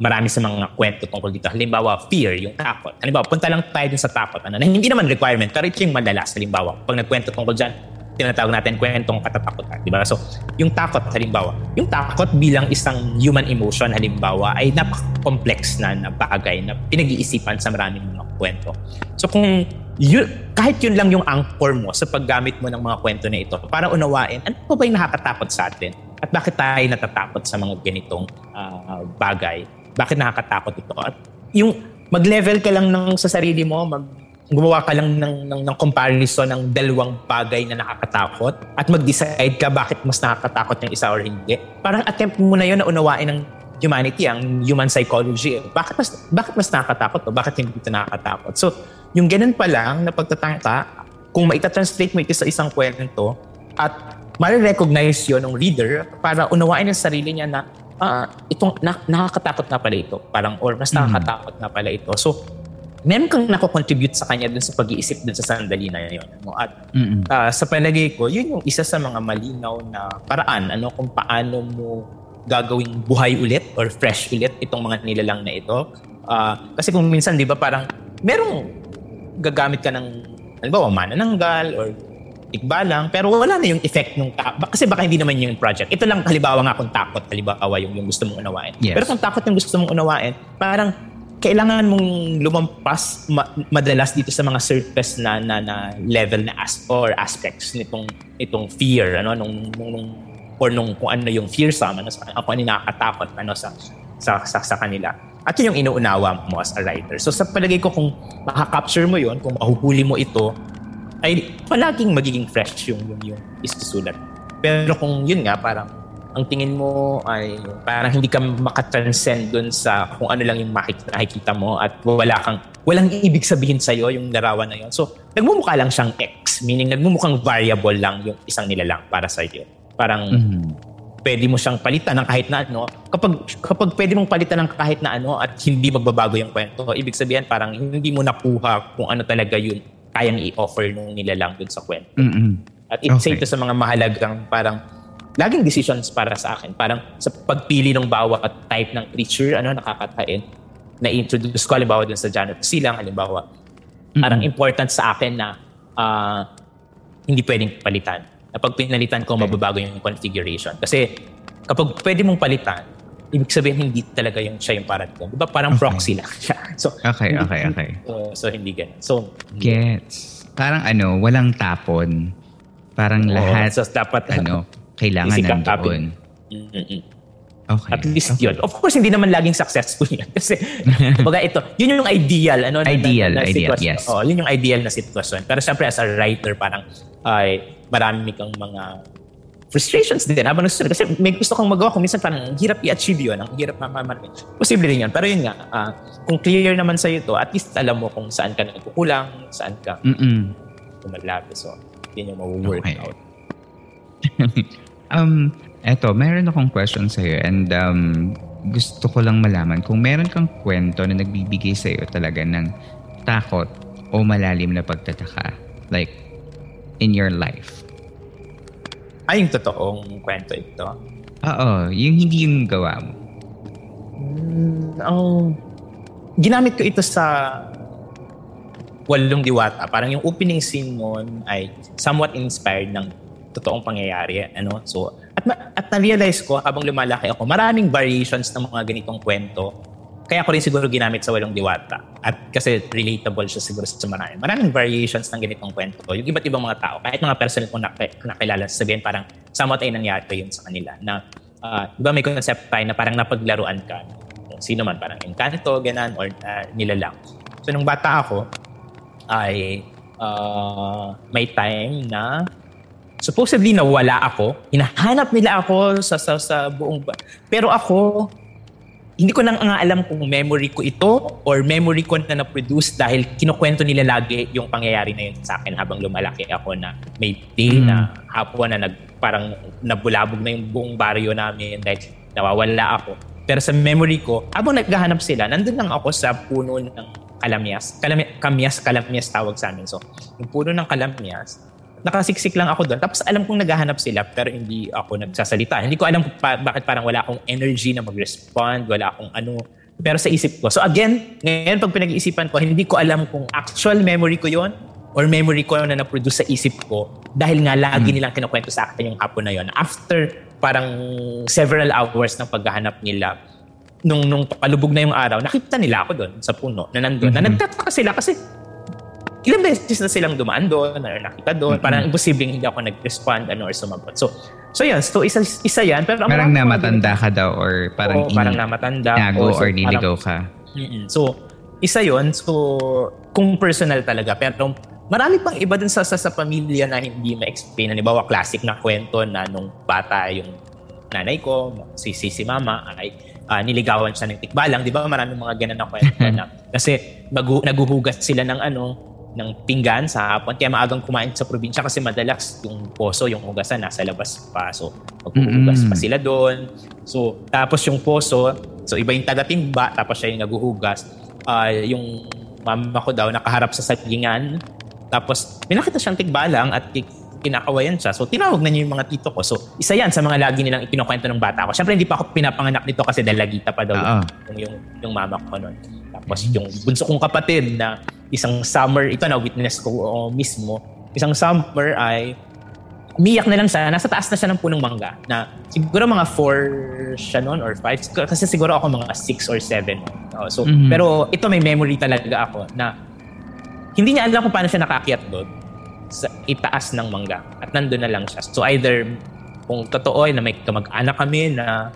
marami sa mga kwento tungkol dito. Halimbawa, fear, yung takot. Halimbawa, punta lang tayo dun sa takot. Ano, na hindi naman requirement, pero ito yung madalas. Halimbawa, pag nagkwento tungkol dyan, tinatawag natin kwentong katatakutan. Di ba? So, yung takot, halimbawa, yung takot bilang isang human emotion, halimbawa, ay napaka-complex na, na bagay na pinag-iisipan sa maraming mga kwento. So, kung yun, kahit yun lang yung anchor mo sa paggamit mo ng mga kwento na ito para unawain, ano pa ba yung nakakatakot sa atin? At bakit tayo natatakot sa mga ganitong uh, bagay? Bakit nakakatakot ito? At yung mag-level ka lang ng sa sarili mo, mag gumawa ka lang ng, ng, ng comparison ng dalawang bagay na nakakatakot at mag-decide ka bakit mas nakakatakot yung isa or hindi. Parang attempt mo na yun na unawain ng humanity, ang human psychology. Bakit mas, bakit mas nakakatakot to? Bakit hindi ito nakakatakot? So, yung ganun pa lang na pagtatangka, kung maita-translate mo ito sa isang kwento at ma-recognize yun ng reader para unawain ang sarili niya na uh, itong na, nakakatakot na pala ito. Parang, or mas mm. nakakatakot mm. na pala ito. So, meron kang nako-contribute sa kanya dun sa pag-iisip dun sa sandali na yun. Ano? At uh, sa palagay ko, yun yung isa sa mga malinaw na paraan ano kung paano mo gagawing buhay ulit or fresh ulit itong mga nilalang na ito. Uh, kasi kung minsan, di ba, parang merong gagamit ka ng, halimbawa, manananggal or tikbalang, pero wala na yung effect nung ta- kasi baka hindi naman yung project. Ito lang halimbawa nga kung takot, halimbawa yung, yung gusto mong unawain. Yes. Pero kung takot yung gusto mong unawain, parang kailangan mong lumampas ma- madalas dito sa mga surface na na, na level na as or aspects nitong itong fear ano nung, nung, nung or nung kung ano yung fearsome ano sa ano nakakatakot ano sa sa, sa sa kanila. At yun yung inuunawa mo as a writer. So sa palagay ko kung makaka-capture mo yon kung mahuhuli mo ito ay palaging magiging fresh yung yung, yung isusulat pero kung yun nga parang ang tingin mo ay parang hindi ka makatranscend dun sa kung ano lang yung makikita mo at wala kang walang ibig sabihin sa iyo yung larawan na yon. So, nagmumukha lang siyang X, meaning nagmumukhang variable lang yung isang nilalang para sa iyo. Parang mm-hmm. pwede mo siyang palitan ng kahit na ano. Kapag kapag pwede mong palitan ng kahit na ano at hindi magbabago yung kwento, ibig sabihin parang hindi mo nakuha kung ano talaga yun kayang i-offer nung nilalang dun sa kwento. Mm-hmm. At it's okay. ito sa mga mahalagang parang laging decisions para sa akin. Parang sa pagpili ng bawat type ng creature, ano, nakakatain, na-introduce ko, halimbawa dun sa Janet Silang, halimbawa, mm-hmm. parang important sa akin na uh, hindi pwedeng palitan. Na pag pinalitan ko, okay. mababago yung configuration. Kasi kapag pwede mong palitan, ibig sabihin hindi talaga yung siya yung parang ko. Diba parang okay. proxy lang siya. So, okay, okay, okay. So, so hindi ganun. So, Gets. Parang ano, walang tapon. Parang oh, lahat, so dapat, ano, kailangan nandoon. Okay. At least okay. yun. Of course, hindi naman laging successful yan. Kasi, kumbaga ito, yun yung ideal. Ano, ideal, na, na, na ideal, yes. Oh, yun yung ideal na sitwasyon. Pero syempre, as a writer, parang, ay, marami kang mga frustrations din habang nagsusunod. Kasi may gusto kang magawa kung minsan parang hirap i-achieve yun. Ang hirap mamamarating. Posible rin yun. Pero yun nga, uh, kung clear naman sa'yo to, at least alam mo kung saan ka nagkukulang, saan ka Mm-mm. kumalabi. So, yun yung mag-work okay. out. Um, eto, meron akong question sa iyo and um, gusto ko lang malaman kung meron kang kwento na nagbibigay sa iyo talaga ng takot o malalim na pagtataka like in your life. Ay, yung totoong kwento ito? Oo, yung hindi yung gawa mo. Mm, ang ginamit ko ito sa Walong Diwata. Parang yung opening scene noon ay somewhat inspired ng totoong pangyayari. Ano? So, at, at na-realize ko habang lumalaki ako, maraming variations ng mga ganitong kwento. Kaya ko rin siguro ginamit sa Walong Diwata. At kasi relatable siya siguro sa marami. Maraming variations ng ganitong kwento. Yung iba't ibang mga tao, kahit mga personal kong nak- nakilala, sabihin parang somewhat ay nangyari yun sa kanila. Na, uh, di may concept tayo na parang napaglaruan ka sino man, parang Encanto, ganan, or uh, nilalang. So, nung bata ako, ay uh, may time na supposedly nawala ako. Hinahanap nila ako sa, sa, sa buong... Ba- Pero ako, hindi ko nang nga alam kung memory ko ito or memory ko na na-produce dahil kinukwento nila lagi yung pangyayari na yun sa akin habang lumalaki ako na may day mm. na hapon na nag, parang nabulabog na yung buong baryo namin dahil nawawala ako. Pero sa memory ko, habang naghahanap sila, nandun lang ako sa puno ng kalamyas. Kalami, kamyas, kalamyas tawag sa amin. So, yung puno ng kalamyas, nakasiksik lang ako doon. Tapos alam kong naghahanap sila pero hindi ako nagsasalita. Hindi ko alam pa, bakit parang wala akong energy na mag-respond, wala akong ano. Pero sa isip ko. So again, ngayon pag pinag-iisipan ko, hindi ko alam kung actual memory ko yon or memory ko na na-produce sa isip ko dahil nga lagi hmm. nilang kinukwento sa akin yung hapon na yon. After parang several hours ng paghahanap nila nung nung palubog na yung araw, nakita nila ako doon sa puno na nandoon. Mm-hmm. Na nagtataka sila kasi ilang beses na silang dumaan doon or nakita doon. Mm-hmm. Parang imposibleng hindi ako nag-respond ano, or sumagot. So, so yan. So, isa, isa yan. Pero parang namatanda ka daw or parang, oh, parang namatanda. Inago or, so, or niligaw ka. Mm-mm. So, isa yon So, kung personal talaga. Pero marami pang iba dun sa, sa, sa pamilya na hindi ma-explain. Halimbawa, classic na kwento na nung bata yung nanay ko, si, si, si mama, ay uh, niligawan siya ng tikbalang. Di ba maraming mga ganun na kwento na. Kasi magu, naguhugas sila ng ano, ng pinggan sa hapon. Kaya maagang kumain sa probinsya kasi madalas yung poso, yung hugasan, nasa labas pa. So, maghuhugas mm-hmm. pa sila doon. So, tapos yung poso, so iba yung taga-timba, tapos siya yung naguhugas. Uh, yung mama ko daw nakaharap sa sagingan tapos, pinakita siyang tigbalang at kinakawayan siya. So, tinawag na niya yung mga tito ko. So, isa yan sa mga lagi nilang ipinukwento ng bata ko. Siyempre, hindi pa ako pinapanganak nito kasi dalagita pa daw uh-huh. yung, yung, yung mama ko noon. Tapos, yung bunso kong kapatid na isang summer, ito na witness ko oh, mismo, isang summer ay umiyak na lang siya. Nasa taas na siya ng punong mangga na siguro mga 4 siya noon or 5. Kasi siguro ako mga 6 or 7. Oh, so, mm-hmm. Pero ito may memory talaga ako na hindi niya alam kung paano siya nakakyat doon sa itaas ng mangga. At nandun na lang siya. So either kung totoo ay na may kamag-anak kami na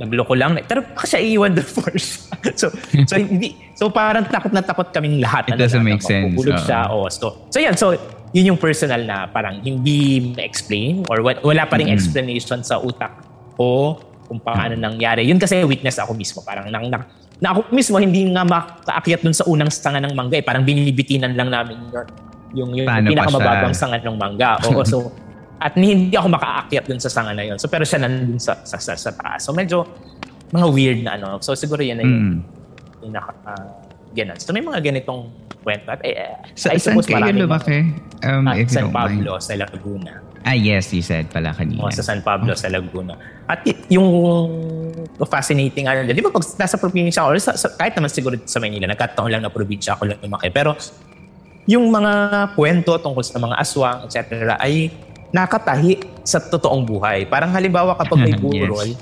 nagloko lang. Pero baka siya iiwan the force. so, so, hindi, so parang takot na takot kaming lahat. It doesn't make sense. Pupulog siya. Oh, so, so yan. So, yun yung personal na parang hindi ma-explain or wala pa rin mm-hmm. explanation sa utak ko kung paano nangyari. Yun kasi witness ako mismo. Parang nang, nang na ako mismo hindi nga makaakyat dun sa unang sanga ng mangga eh. Parang binibitinan lang namin yun. Yung, yung, yung pinakamababang sanga ng mangga. Oo, so at hindi ako makaakyat dun sa sanga na yun. So pero siya nandun sa, sa, sa, sa taas. So medyo mga weird na ano. So siguro yan ay mm. yung naka, uh, ganun. So may mga ganitong kwento. At eh, sa, I suppose saan kayo lumaki? Um, at San Pablo, mind. sa Laguna. Ah, yes, you said pala kanina. Oh, sa San Pablo, oh. sa Laguna. At yung fascinating, ano, di ba pag nasa probinsya ako, sa, sa, kahit naman siguro sa Manila, nagkataon lang na probinsya ako lang lumaki. Pero yung mga kwento tungkol sa mga aswang, etc. ay nakatahi sa totoong buhay. Parang halimbawa kapag may burol, yes.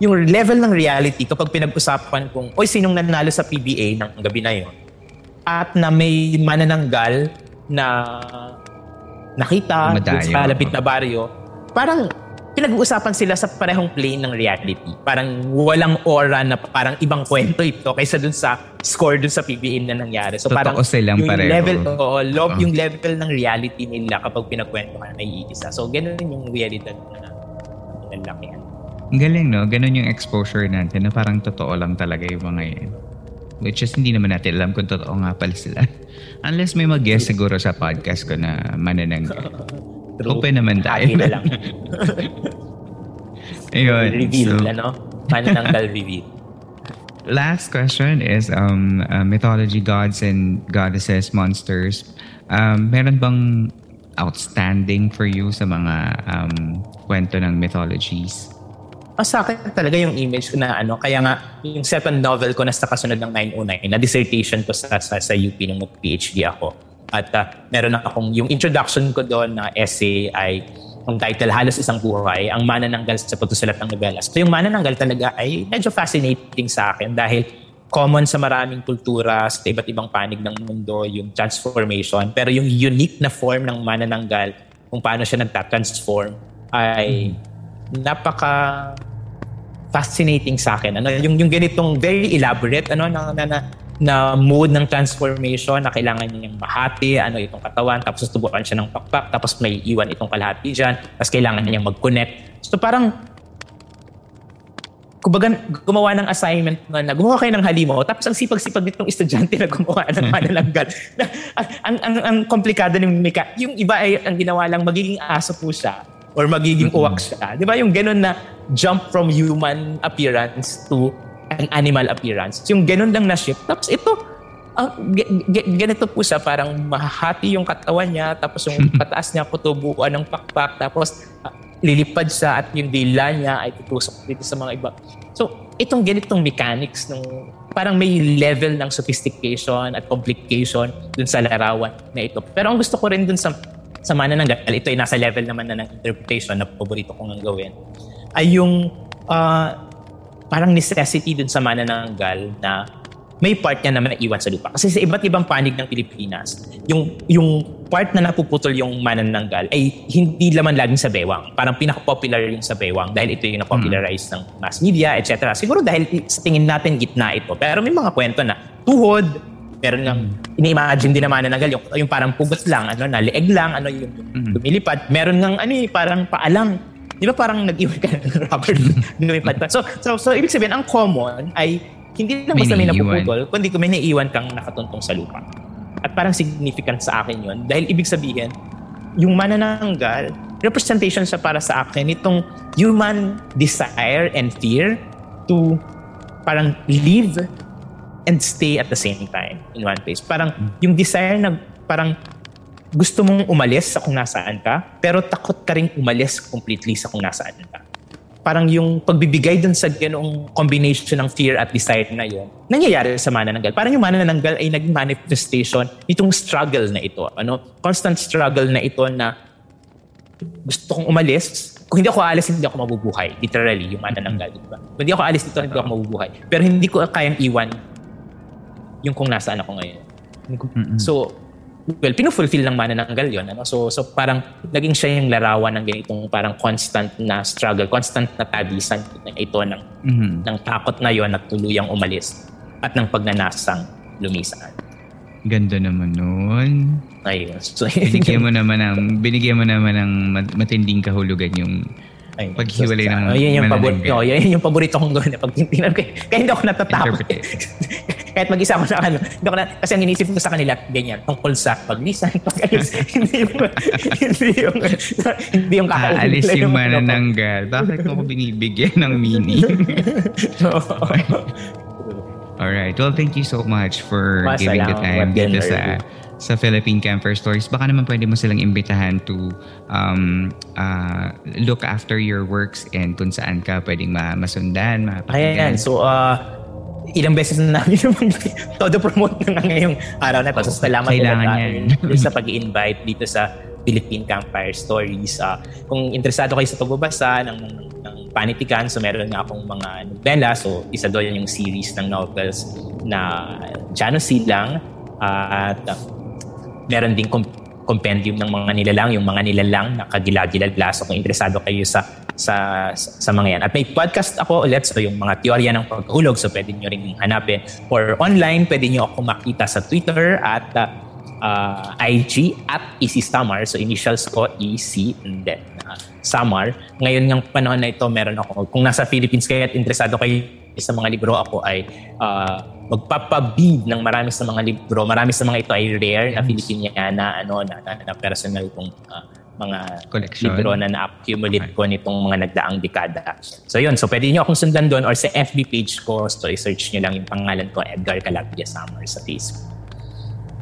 yung level ng reality kapag pinag-usapan kung, oy, sinong nanalo sa PBA ng gabi na yon at na may manananggal na nakita sa malapit na baryo, parang pinag-uusapan sila sa parehong plane ng reality. Parang walang aura na parang ibang kwento ito kaysa dun sa score dun sa PBA na nangyari. So Totoo parang silang yung pareho. level, oh, love, yung level ng reality nila kapag pinagkwento ka na iisa. So ganun yung realidad na nalakihan. Ang galing, no? Ganun yung exposure natin na parang totoo lang talaga yung mga yan. Which is hindi naman natin alam kung totoo nga pala sila. Unless may mag-guest siguro sa podcast ko na manananggal. Open naman tayo. Hagi na lang. Ayun. Reveal, so, ano? Manananggal reveal. Last question is um, uh, mythology gods and goddesses, monsters. Um, meron bang outstanding for you sa mga um, kwento ng mythologies? ah, sa akin talaga yung image na ano, kaya nga yung second novel ko na sa kasunod ng 909, na dissertation ko sa, sa, sa UP nung PhD ako. At uh, meron akong, yung introduction ko doon na essay ay ang title, Halos Isang Buhay, ang manananggal sa pagsusulat ng novelas. So yung manananggal talaga ay medyo fascinating sa akin dahil common sa maraming kultura, sa iba't ibang panig ng mundo, yung transformation. Pero yung unique na form ng manananggal, kung paano siya nagta-transform, ay napaka fascinating sa akin. Ano, yung, yung ganitong very elaborate, ano, na, na, na, na mode ng transformation na kailangan niyang mahati, ano, itong katawan, tapos tutubukan siya ng pakpak, tapos may iwan itong kalahati dyan, tapos kailangan niyang mag-connect. So parang kumbaga gumawa ng assignment na, na gumawa kayo ng halimaw tapos ang sipag-sipag nitong estudyante na gumawa ng manalanggal. na, ang, ang, ang komplikado ng mika. Yung iba ay ang ginawa lang magiging aso po siya or magiging uwak siya. Di ba yung ganun na jump from human appearance to an animal appearance. Yung ganun lang na shift. Tapos ito, uh, g- g- ganito po siya, parang mahati yung katawan niya, tapos yung pataas niya kutubuan ng pakpak, tapos uh, lilipad siya at yung dila niya ay tutusok dito sa mga iba. So, itong ganitong mechanics ng parang may level ng sophistication at complication dun sa larawan na ito. Pero ang gusto ko rin dun sa sa mana ng gal, ito ay nasa level naman na ng interpretation na paborito kong ang gawin, ay yung uh, parang necessity dun sa mana ng gal na may part niya na iwan sa lupa. Kasi sa iba't ibang panig ng Pilipinas, yung, yung part na napuputol yung manananggal ay hindi laman laging sa bewang. Parang pinaka-popular yung sa bewang dahil ito yung na-popularize ng mass media, etc. Siguro dahil sa tingin natin gitna ito. Pero may mga kwento na tuhod, meron ng ini-imagine din naman na yung, yung parang pugot lang, ano, na leeg lang, ano yung lumilipad. Meron ng ano eh, parang paalang. Di ba parang nag-iwan ka ng rubber lumipad pa? So, so, so, ibig sabihin, ang common ay hindi lang basta may napuputol, kundi kung may naiiwan kang nakatuntong sa lupa. At parang significant sa akin yon dahil ibig sabihin, yung manananggal, representation siya para sa akin itong human desire and fear to parang live and stay at the same time in one place. Parang yung desire na parang gusto mong umalis sa kung nasaan ka, pero takot ka rin umalis completely sa kung nasaan ka parang yung pagbibigay dun sa ganong combination ng fear at desire na yun, nangyayari sa manananggal. Parang yung manananggal ay naging manifestation nitong struggle na ito. Ano? Constant struggle na ito na gusto kong umalis. Kung hindi ako alis, hindi ako mabubuhay. Literally, yung manananggal. Diba? Kung hindi ako alis dito, hindi ako mabubuhay. Pero hindi ko kayang iwan yung kung nasaan ako ngayon. So, well, pinufulfill ng manananggal yon ano? So, so parang naging siya yung larawan ng ganitong parang constant na struggle, constant na tabisan ito ng, mm-hmm. ng takot na yon at tuluyang umalis at ng pagnanasang lumisan. Ganda naman nun. Ayun. So, binigyan mo naman ng binigyan mo naman ng matinding kahulugan yung ay, paghiwalay ng oh, yan yung paborito. Oh, yan yung paborito kong gawin pag tingnan ko. Kaya hindi ako natatakot. Kahit mag-isa ako sa kanila. Hindi ako na, kasi ang inisip ko sa kanila, ganyan, tungkol sa paglisan, pag-ayos. hindi yung, hindi yung, hindi yung kakain. Aalis yung, yung manananggal. Bakit mo ko binibigyan ng meaning? Alright. Well, thank you so much for Mas giving the time dito sa sa Philippine Camper Stories, baka naman pwede mo silang imbitahan to um, uh, look after your works and kung saan ka pwedeng ma- masundan, mapakinggan. Ayan, so uh, ilang beses na namin naman todo promote na ngayong araw na ito. So salamat Kailangan po sa pag-invite dito sa Philippine Campfire Stories. Uh, kung interesado kayo sa pagbabasa ng, ng, ng panitikan, so meron nga akong mga novela. So isa doon yung series ng novels na Jano Silang uh, at uh, meron ding compendium ng mga nilalang, yung mga nilalang na kagilagilala. So kung interesado kayo sa sa sa mga yan. At may podcast ako ulit so yung mga teorya ng pagkahulog so pwede nyo rin hanapin. For online, pwede nyo ako makita sa Twitter at uh, uh, IG at EC Samar. So initials ko EC and then uh, Samar. Ngayon ng panahon na ito meron ako. Kung nasa Philippines kayo at interesado kayo sa mga libro ako ay uh, magpapabid ng marami sa mga libro. Marami sa mga ito ay rare na Filipiniana ano na, na, na personal kong uh, mga Collection. libro na na-accumulate ko nitong mga nagdaang dekada. So yun, so pwede niyo akong sundan doon or sa FB page ko, so i-search niyo lang yung pangalan ko, Edgar Calabria Summer sa Facebook.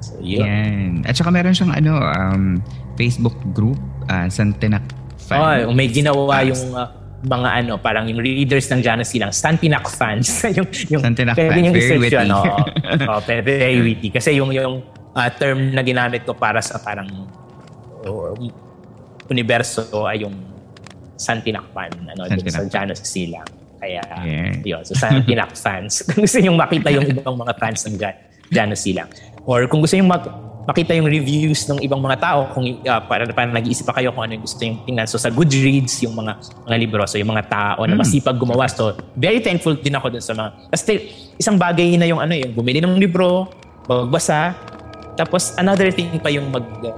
So yun. Yan. At saka meron siyang ano, um, Facebook group, uh, Santenak Fan. Oh, may ginawa yung uh, mga ano, parang yung readers ng Jana Silang, Stan Pinak fans. yung, yung, Stan Pinak fans, yung very witty. yun. Oo, pero very witty. Kasi yung, yung ah, term na ginamit ko para sa parang oh, universo ay yung fan, ano, dun sa. Jana Silang. Kaya, Yeah. yun. So, Stan Pinak fans. Kung gusto nyo makita yung ibang mga fans ng Jan- Silang. Or kung gusto nyo mag- makita yung reviews ng ibang mga tao kung uh, para, para nag-iisip pa kayo kung ano yung gusto yung tingnan. So sa Goodreads, yung mga mga libro, so yung mga tao na masipag gumawa. So very thankful din ako dun sa mga... Kasi isang bagay na yung ano yung bumili ng libro, magbasa, tapos another thing pa yung mag uh,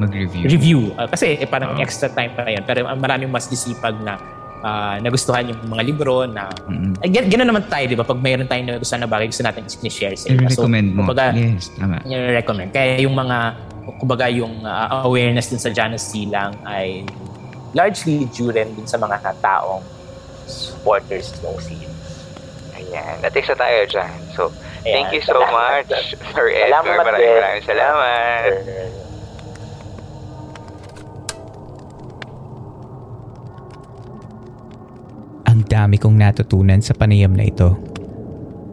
Mag-review. review. Uh, kasi eh, parang extra time pa yun. Pero maraming mas disipag na uh, nagustuhan yung mga libro na Mm. eh, gan- ganun naman tayo, di ba? Pag mayroon tayong nagustuhan na bagay, gusto natin i-share sa iba. I-recommend mo. kumbaga, yes, tama. recommend Kaya yung mga, kumbaga yung uh, awareness din sa Janus Silang ay largely due rin din sa mga taong supporters ng scene. Ayan. At isa tayo dyan. So, Ayan, thank you so salamat. much, Sir Edgar. Salamat Maraming maraming salamat. Ang dami kong natutunan sa panayam na ito.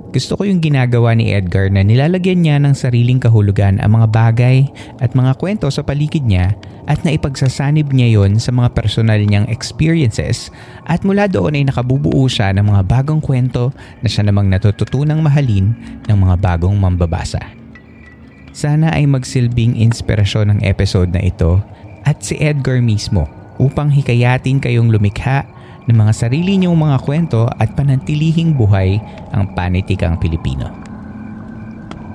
Gusto ko yung ginagawa ni Edgar na nilalagyan niya ng sariling kahulugan ang mga bagay at mga kwento sa paligid niya at naipagsasanib niya yon sa mga personal niyang experiences at mula doon ay nakabubuo siya ng mga bagong kwento na siya namang natututunang mahalin ng mga bagong mambabasa. Sana ay magsilbing inspirasyon ng episode na ito at si Edgar mismo upang hikayatin kayong lumikha ng mga sarili niyong mga kwento at panantilihing buhay ang panitikang Pilipino.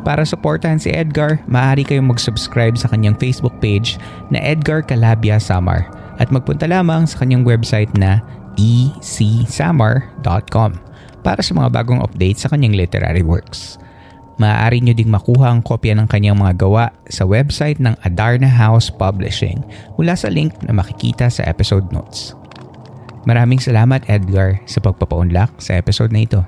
Para suportahan si Edgar, maaari kayong mag-subscribe sa kanyang Facebook page na Edgar Calabia Samar at magpunta lamang sa kanyang website na ecsamar.com para sa mga bagong updates sa kanyang literary works. Maaari nyo ding makuha ang kopya ng kanyang mga gawa sa website ng Adarna House Publishing mula sa link na makikita sa episode notes. Maraming salamat Edgar sa pagpapaunlak sa episode na ito.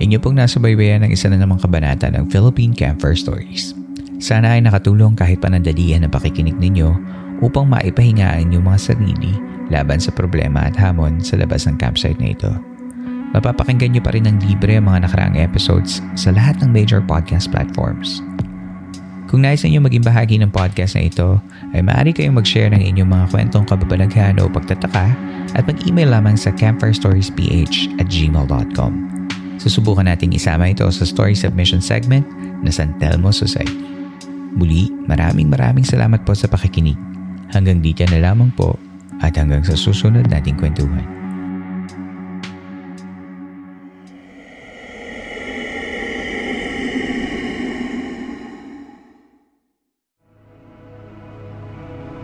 Inyo pong nasa baybayan ng isa na namang kabanata ng Philippine Camper Stories. Sana ay nakatulong kahit panandalian ang pakikinig ninyo upang maipahingaan yung mga sarili laban sa problema at hamon sa labas ng campsite na ito. Mapapakinggan nyo pa rin ng libre ang mga nakaraang episodes sa lahat ng major podcast platforms. Kung nais ninyo maging bahagi ng podcast na ito, ay maaari kayong mag-share ng inyong mga kwentong kababalaghan o pagtataka at mag-email lamang sa campfirestoriesph at gmail.com. Susubukan nating isama ito sa story submission segment na San Telmo Society. Muli, maraming maraming salamat po sa pakikinig. Hanggang dito na lamang po at hanggang sa susunod nating kwentuhan.